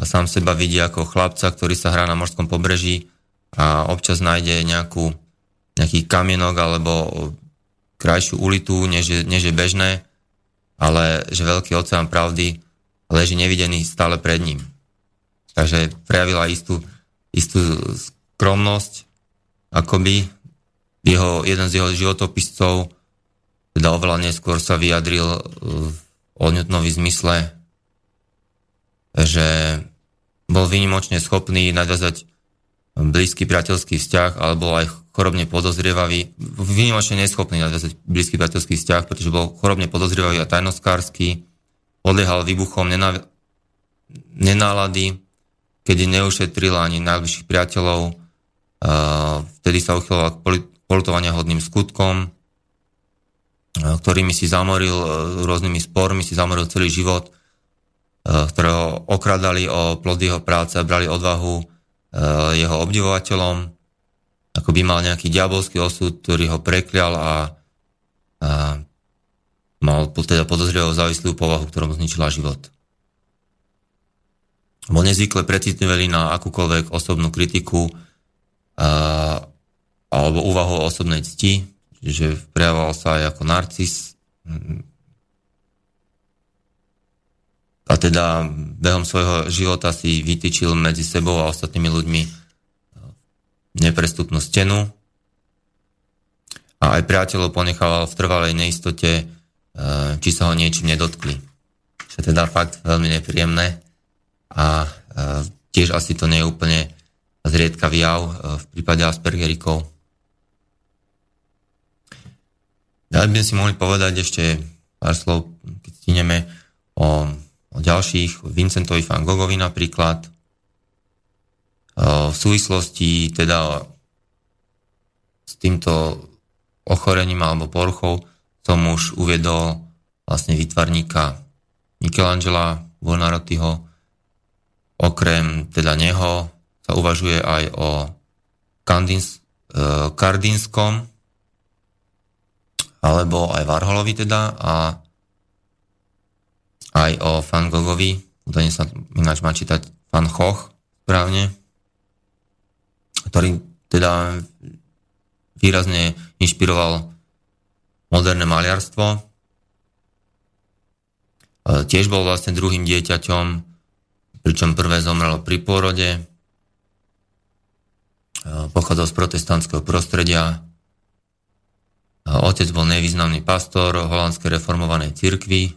a sám seba vidí ako chlapca, ktorý sa hrá na morskom pobreží a občas nájde nejakú, nejaký kamienok alebo krajšiu ulitu, než je, než je bežné, ale že veľký oceán pravdy leží nevidený stále pred ním. Takže prejavila istú, istú skromnosť, akoby jeho, jeden z jeho životopiscov teda oveľa neskôr sa vyjadril uh, o Newtonovi zmysle, že bol vynimočne schopný nadviazať blízky priateľský vzťah, alebo aj chorobne podozrievavý, vynimočne neschopný nadviazať blízky priateľský vzťah, pretože bol chorobne podozrievavý a tajnoskársky, podliehal výbuchom nenálady, kedy neušetril ani najbližších priateľov, vtedy sa uchyloval k polutovania hodným skutkom, ktorými si zamoril rôznymi spormi, si zamoril celý život, ktorého okradali o plod jeho práce a brali odvahu jeho obdivovateľom, ako by mal nejaký diabolský osud, ktorý ho preklial a, a mal teda podozrievo závislú povahu, ktorú mu zničila život. Bol nezvykle precitlivý na akúkoľvek osobnú kritiku a, alebo úvahu o osobnej cti, že prejavoval sa aj ako narcis. A teda behom svojho života si vytýčil medzi sebou a ostatnými ľuďmi neprestupnú stenu a aj priateľov ponechával v trvalej neistote, či sa ho niečím nedotkli. Čo teda fakt veľmi nepríjemné a tiež asi to nie je úplne zriedkavý jav v prípade Aspergerikov. Ďalej by si mohli povedať ešte pár slov, keď stíneme o, o ďalších, Vincentovi van Goghovi napríklad. V súvislosti teda s týmto ochorením alebo poruchou som už uviedol vlastne vytvarníka Michelangela Buonarrotiho. Okrem teda neho sa uvažuje aj o Kandins, e, Kardinskom alebo aj Varholovi teda a aj o Van Goghovi, údajne sa ináč má čítať Van Gogh správne, ktorý teda výrazne inšpiroval moderné maliarstvo. E, tiež bol vlastne druhým dieťaťom, pričom prvé zomrelo pri pôrode. E, pochádzal z protestantského prostredia. Otec bol nevýznamný pastor holandskej reformovanej cirkvi.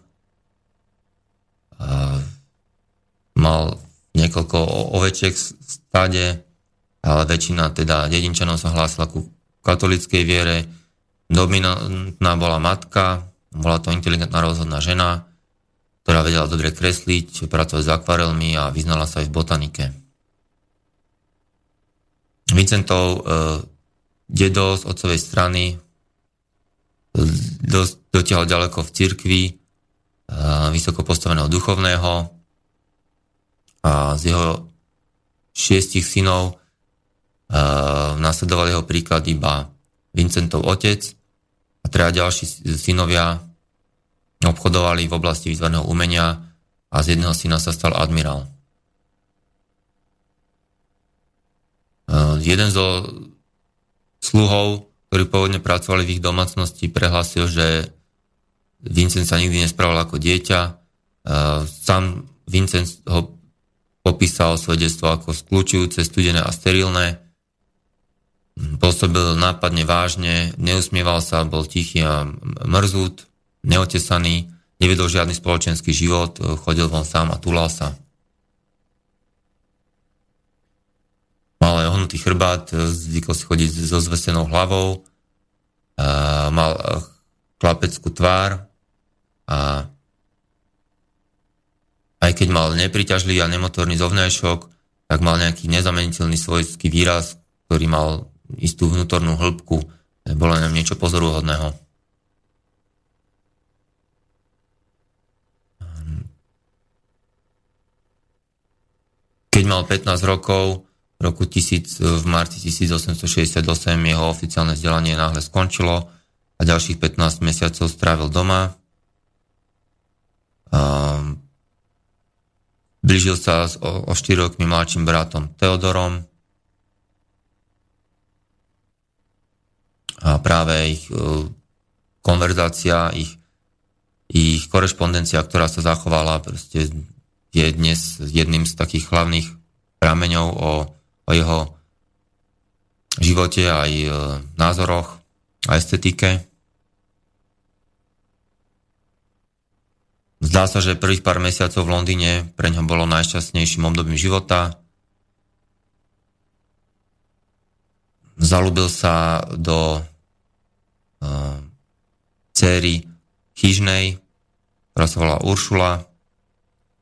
Mal niekoľko ovečiek v stáde, ale väčšina teda dedinčanov sa hlásila ku katolickej viere Dominantná bola matka, bola to inteligentná rozhodná žena, ktorá vedela dobre kresliť, pracovať s akvarelmi a vyznala sa aj v botanike. Vincentov e, dedo z otcovej strany dotiahol ďaleko v cirkvi, vysoko postaveného duchovného a z jeho šiestich synov nasledoval jeho príklad iba Vincentov otec, a teda ďalší synovia obchodovali v oblasti výzvarného umenia a z jedného syna sa stal admirál. Jeden zo sluhov, ktorí pôvodne pracovali v ich domácnosti, prehlásil, že Vincent sa nikdy nesprával ako dieťa. Uh, sám Vincent ho popísal svoje detstvo ako skľúčujúce, studené a sterilné pôsobil nápadne vážne, neusmieval sa, bol tichý a mrzút, neotesaný, nevedol žiadny spoločenský život, chodil von sám a tulal sa. Mal aj ohnutý chrbát, zvykol si chodiť so zvesenou hlavou, mal chlapeckú tvár a aj keď mal nepriťažlivý a nemotorný zovňajšok, tak mal nejaký nezameniteľný svojský výraz, ktorý mal istú vnútornú hĺbku, bolo nám niečo pozoruhodného. Keď mal 15 rokov, roku 1000, v marci 1868 jeho oficiálne vzdelanie náhle skončilo a ďalších 15 mesiacov strávil doma. Um, blížil sa o, o 4 rokmi mladším bratom Teodorom, a práve ich e, konverzácia, ich, ich korešpondencia, ktorá sa zachovala, proste je dnes jedným z takých hlavných prameňov o, o jeho živote aj e, názoroch a estetike. Zdá sa, že prvých pár mesiacov v Londýne pre ňo bolo najšťastnejším obdobím života. Zalúbil sa do céry Chyžnej, ktorá sa volá Uršula.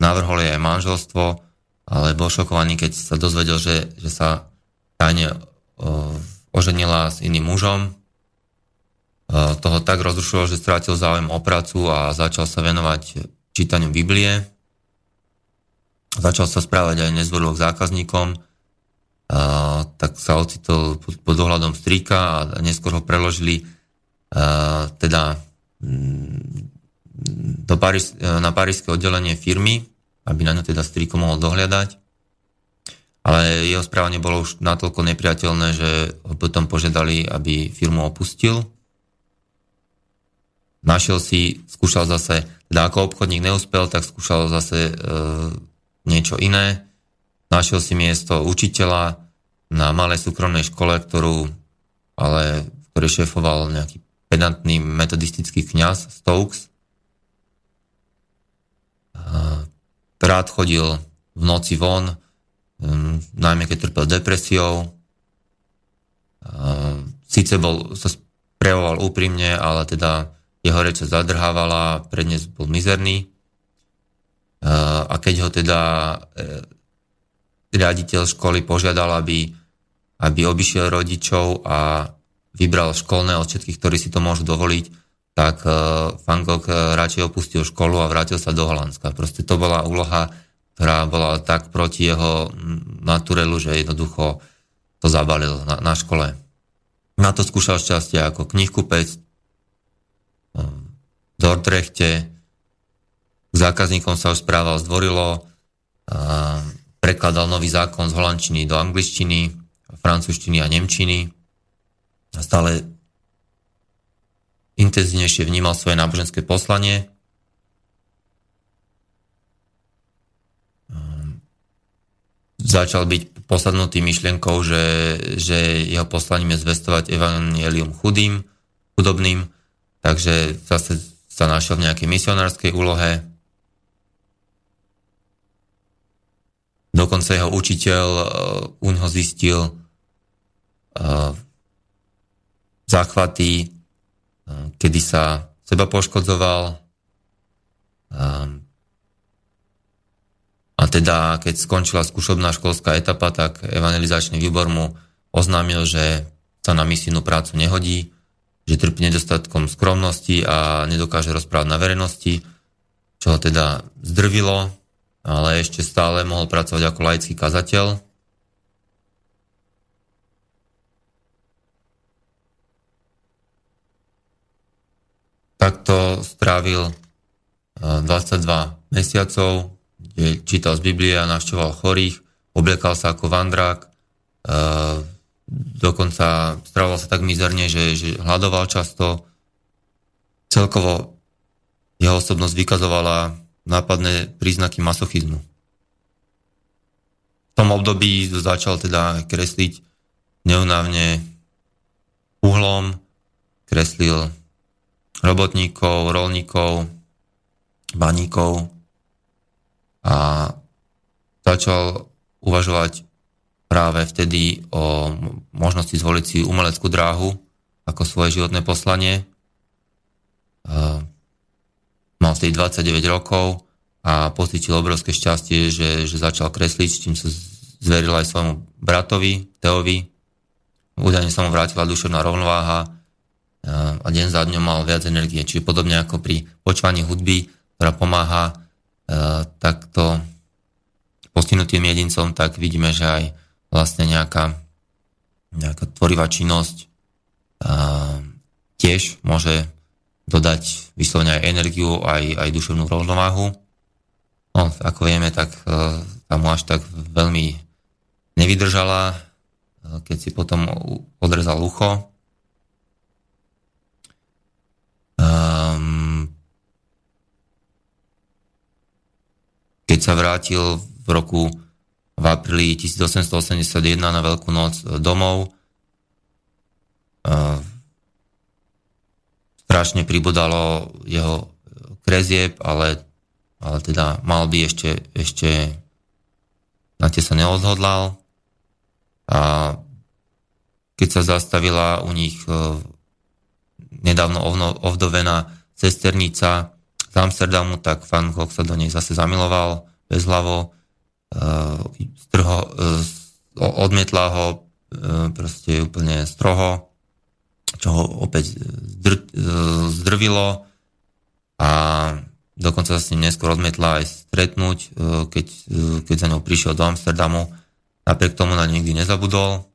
Navrhol jej aj manželstvo, ale bol šokovaný, keď sa dozvedel, že, že sa tajne oženila s iným mužom. Toho tak rozrušilo, že strátil záujem o prácu a začal sa venovať čítaniu Biblie. Začal sa správať aj nezvorilo k zákazníkom, tak sa ocitol pod dohľadom strýka a neskôr ho preložili teda mm, do Paris, na parížské oddelenie firmy, aby na ňo teda striko mohol dohľadať. Ale jeho správanie bolo už natoľko nepriateľné, že ho potom požiadali, aby firmu opustil. Našiel si, skúšal zase, teda ako obchodník neúspel, tak skúšal zase e, niečo iné. Našiel si miesto učiteľa na malej súkromnej škole, ktorú ale ktorý šéfoval nejaký pedantný metodistický kňaz Stokes rád chodil v noci von, najmä keď trpel depresiou. Sice bol, sa prejavoval úprimne, ale teda jeho reč sa zadrhávala, prednes bol mizerný. A keď ho teda e, riaditeľ školy požiadal, aby, aby obišiel rodičov a vybral školné od všetkých, ktorí si to môžu dovoliť, tak Van Gogh radšej opustil školu a vrátil sa do Holandska. Proste to bola úloha, ktorá bola tak proti jeho naturelu, že jednoducho to zabalil na, na škole. Na to skúšal šťastie ako knihkupec v Dordrechte, k zákazníkom sa už správal zdvorilo, prekladal nový zákon z holandčiny do angličtiny, francúzštiny a nemčiny. Stále intenzívnejšie vnímal svoje náboženské poslanie. Ehm, začal byť posadnutý myšlienkou, že, že jeho poslaním je zvestovať evangelium chudým, chudobným, takže zase sa našiel v nejakej misionárskej úlohe. Dokonca jeho učiteľ uh, u neho zistil uh, záchvaty, kedy sa seba poškodzoval. Uh, a teda, keď skončila skúšobná školská etapa, tak evangelizačný výbor mu oznámil, že sa na misijnú prácu nehodí, že trpí nedostatkom skromnosti a nedokáže rozprávať na verejnosti, čo ho teda zdrvilo, ale ešte stále mohol pracovať ako laický kazateľ. Takto strávil 22 eh, mesiacov, kde čítal z Biblie a navštevoval chorých, obliekal sa ako vandrák, eh, dokonca stravoval sa tak mizerne, že, že hľadoval často. Celkovo jeho osobnosť vykazovala nápadné príznaky masochizmu. V tom období začal teda kresliť neunávne uhlom, kreslil robotníkov, rolníkov, baníkov a začal uvažovať práve vtedy o možnosti zvoliť si umeleckú dráhu ako svoje životné poslanie mal vtedy 29 rokov a pocítil obrovské šťastie, že, že začal kresliť, čím sa zveril aj svojmu bratovi, Teovi. Údajne sa mu vrátila duševná rovnováha a deň za dňom mal viac energie. Čiže podobne ako pri počúvaní hudby, ktorá pomáha takto postihnutým jedincom, tak vidíme, že aj vlastne nejaká, nejaká tvorivá činnosť tiež môže dodať vyslovene aj energiu, aj, aj duševnú rovnováhu. No, ako vieme, tak tam až tak veľmi nevydržala, keď si potom odrezal ucho. Um, keď sa vrátil v roku v apríli 1881 na Veľkú noc domov, uh, strašne pribudalo jeho krezieb, ale, ale teda mal by ešte, ešte na tie sa neodhodlal. A keď sa zastavila u nich e, nedávno ovdovená cesternica z Amsterdamu, tak Van Gogh sa do nej zase zamiloval bez hlavo, e, strho, e, odmietla ho proste úplne stroho čo ho opäť zdr, zdrvilo a dokonca sa s ním neskôr odmietla aj stretnúť, e, keď, e, keď za ňou prišiel do Amsterdamu. Napriek tomu na nikdy nezabudol.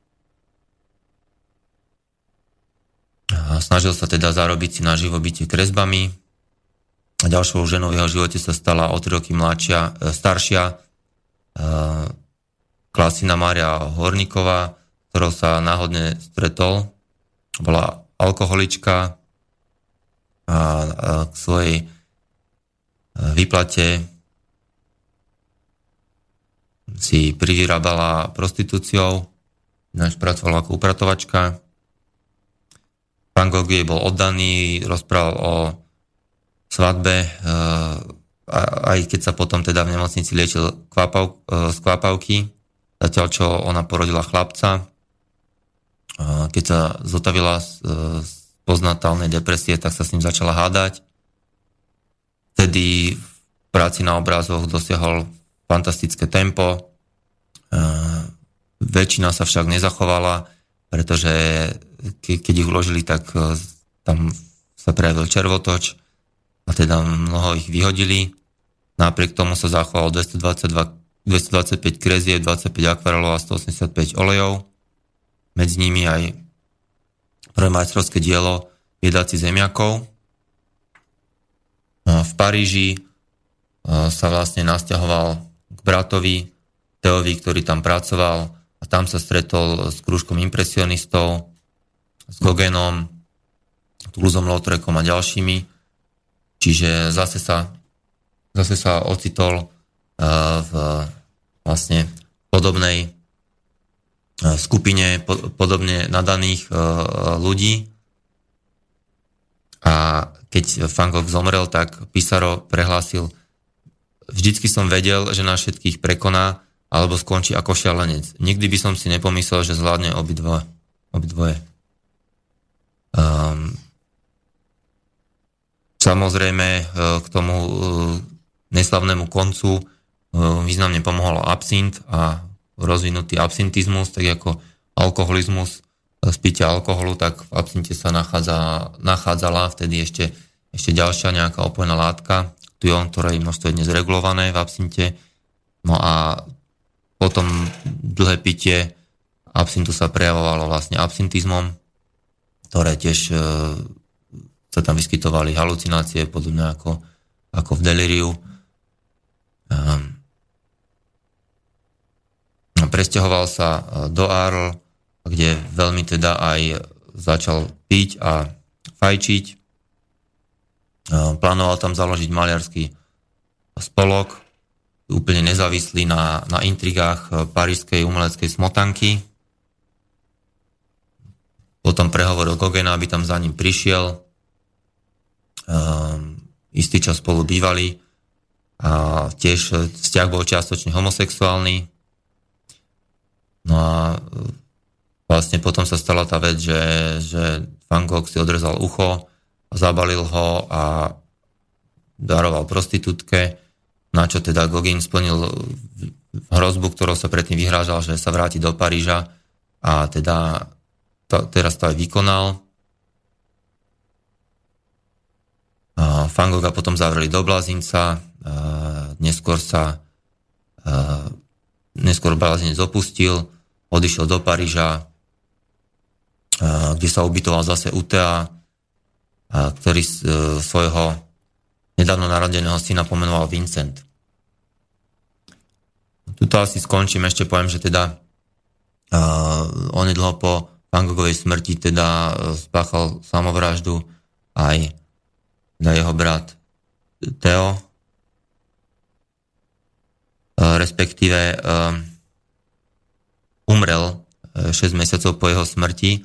Snažil sa teda zarobiť si na živobytie kresbami. Ďalšou ženou v jeho živote sa stala o 3 roky mladšia, e, staršia Klasina Mária Horníková, ktorou sa náhodne stretol bola alkoholička a, k svojej e, výplate si privyrábala prostitúciou, náš pracovala ako upratovačka. Pán jej bol oddaný, rozprával o svadbe, e, aj keď sa potom teda v nemocnici liečil kvapav, z kvapavky, zatiaľ čo ona porodila chlapca. Keď sa zotavila z, z poznatálnej depresie, tak sa s ním začala hádať. Vtedy v práci na obrazoch dosiahol fantastické tempo. Väčšina sa však nezachovala, pretože keď ich uložili, tak tam sa prejavil červotoč a teda mnoho ich vyhodili. Napriek tomu sa zachovalo 222, 225 krezie, 25 akvarelov a 185 olejov. Medzi nimi aj prvé majstrovské dielo Jedáci zemiakov. V Paríži e, sa vlastne nasťahoval k bratovi Teovi, ktorý tam pracoval a tam sa stretol s krúžkom impresionistov, s Gogenom, Toulouseom Lautrecom a ďalšími. Čiže zase sa, zase sa ocitol uh, v vlastne podobnej uh, skupine po, podobne nadaných uh, ľudí. A keď Van Gogh zomrel, tak Pissarro prehlásil, vždycky som vedel, že nás všetkých prekoná, alebo skončí ako šialenec. Nikdy by som si nepomyslel, že zvládne obidvoje. obidvoje. Um, samozrejme e, k tomu e, neslavnému koncu e, významne pomohol absint a rozvinutý absintizmus, tak ako alkoholizmus z pitia alkoholu, tak v absinte sa nachádza, nachádzala vtedy ešte, ešte ďalšia nejaká opojná látka, tujon, ktorej množstvo je dnes regulované v absinte. No a potom dlhé pitie absintu sa prejavovalo vlastne absintizmom, ktoré tiež sa tam vyskytovali halucinácie, podobne ako, ako v deliriu. Um, presťahoval sa e, do Arl, kde veľmi teda aj začal piť a fajčiť. Um, plánoval tam založiť maliarský spolok, úplne nezávislý na, na intrigách e, parískej umeleckej smotanky. Potom prehovoril Gogena, aby tam za ním prišiel. Um, istý čas spolu bývali a tiež vzťah bol čiastočne homosexuálny. No a e, vlastne potom sa stala tá vec, že, že Van Gogh si odrezal ucho, zabalil ho a daroval prostitútke na čo teda Gogin splnil hrozbu, ktorou sa predtým vyhrážal, že sa vráti do Paríža a teda to, teraz to aj vykonal. Fangoga potom zavreli do Blazinca, neskôr sa neskôr Blazinec opustil, odišiel do Paríža, kde sa ubytoval zase UTA, ktorý e, svojho nedávno narodeného syna pomenoval Vincent. Tuto asi skončím, ešte poviem, že teda onedlho po Van Gogovej smrti teda uh, spáchal samovraždu aj na jeho brat Theo, uh, respektíve uh, umrel uh, 6 mesiacov po jeho smrti.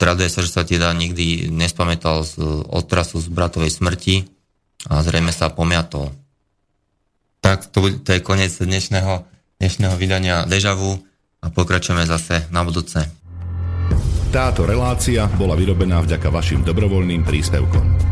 Traduje sa, že sa teda nikdy nespamätal z otrasu z bratovej smrti a zrejme sa pomiatol. Tak to, to je koniec dnešného, dnešného vydania Dežavu a pokračujeme zase na budúce. Táto relácia bola vyrobená vďaka vašim dobrovoľným príspevkom.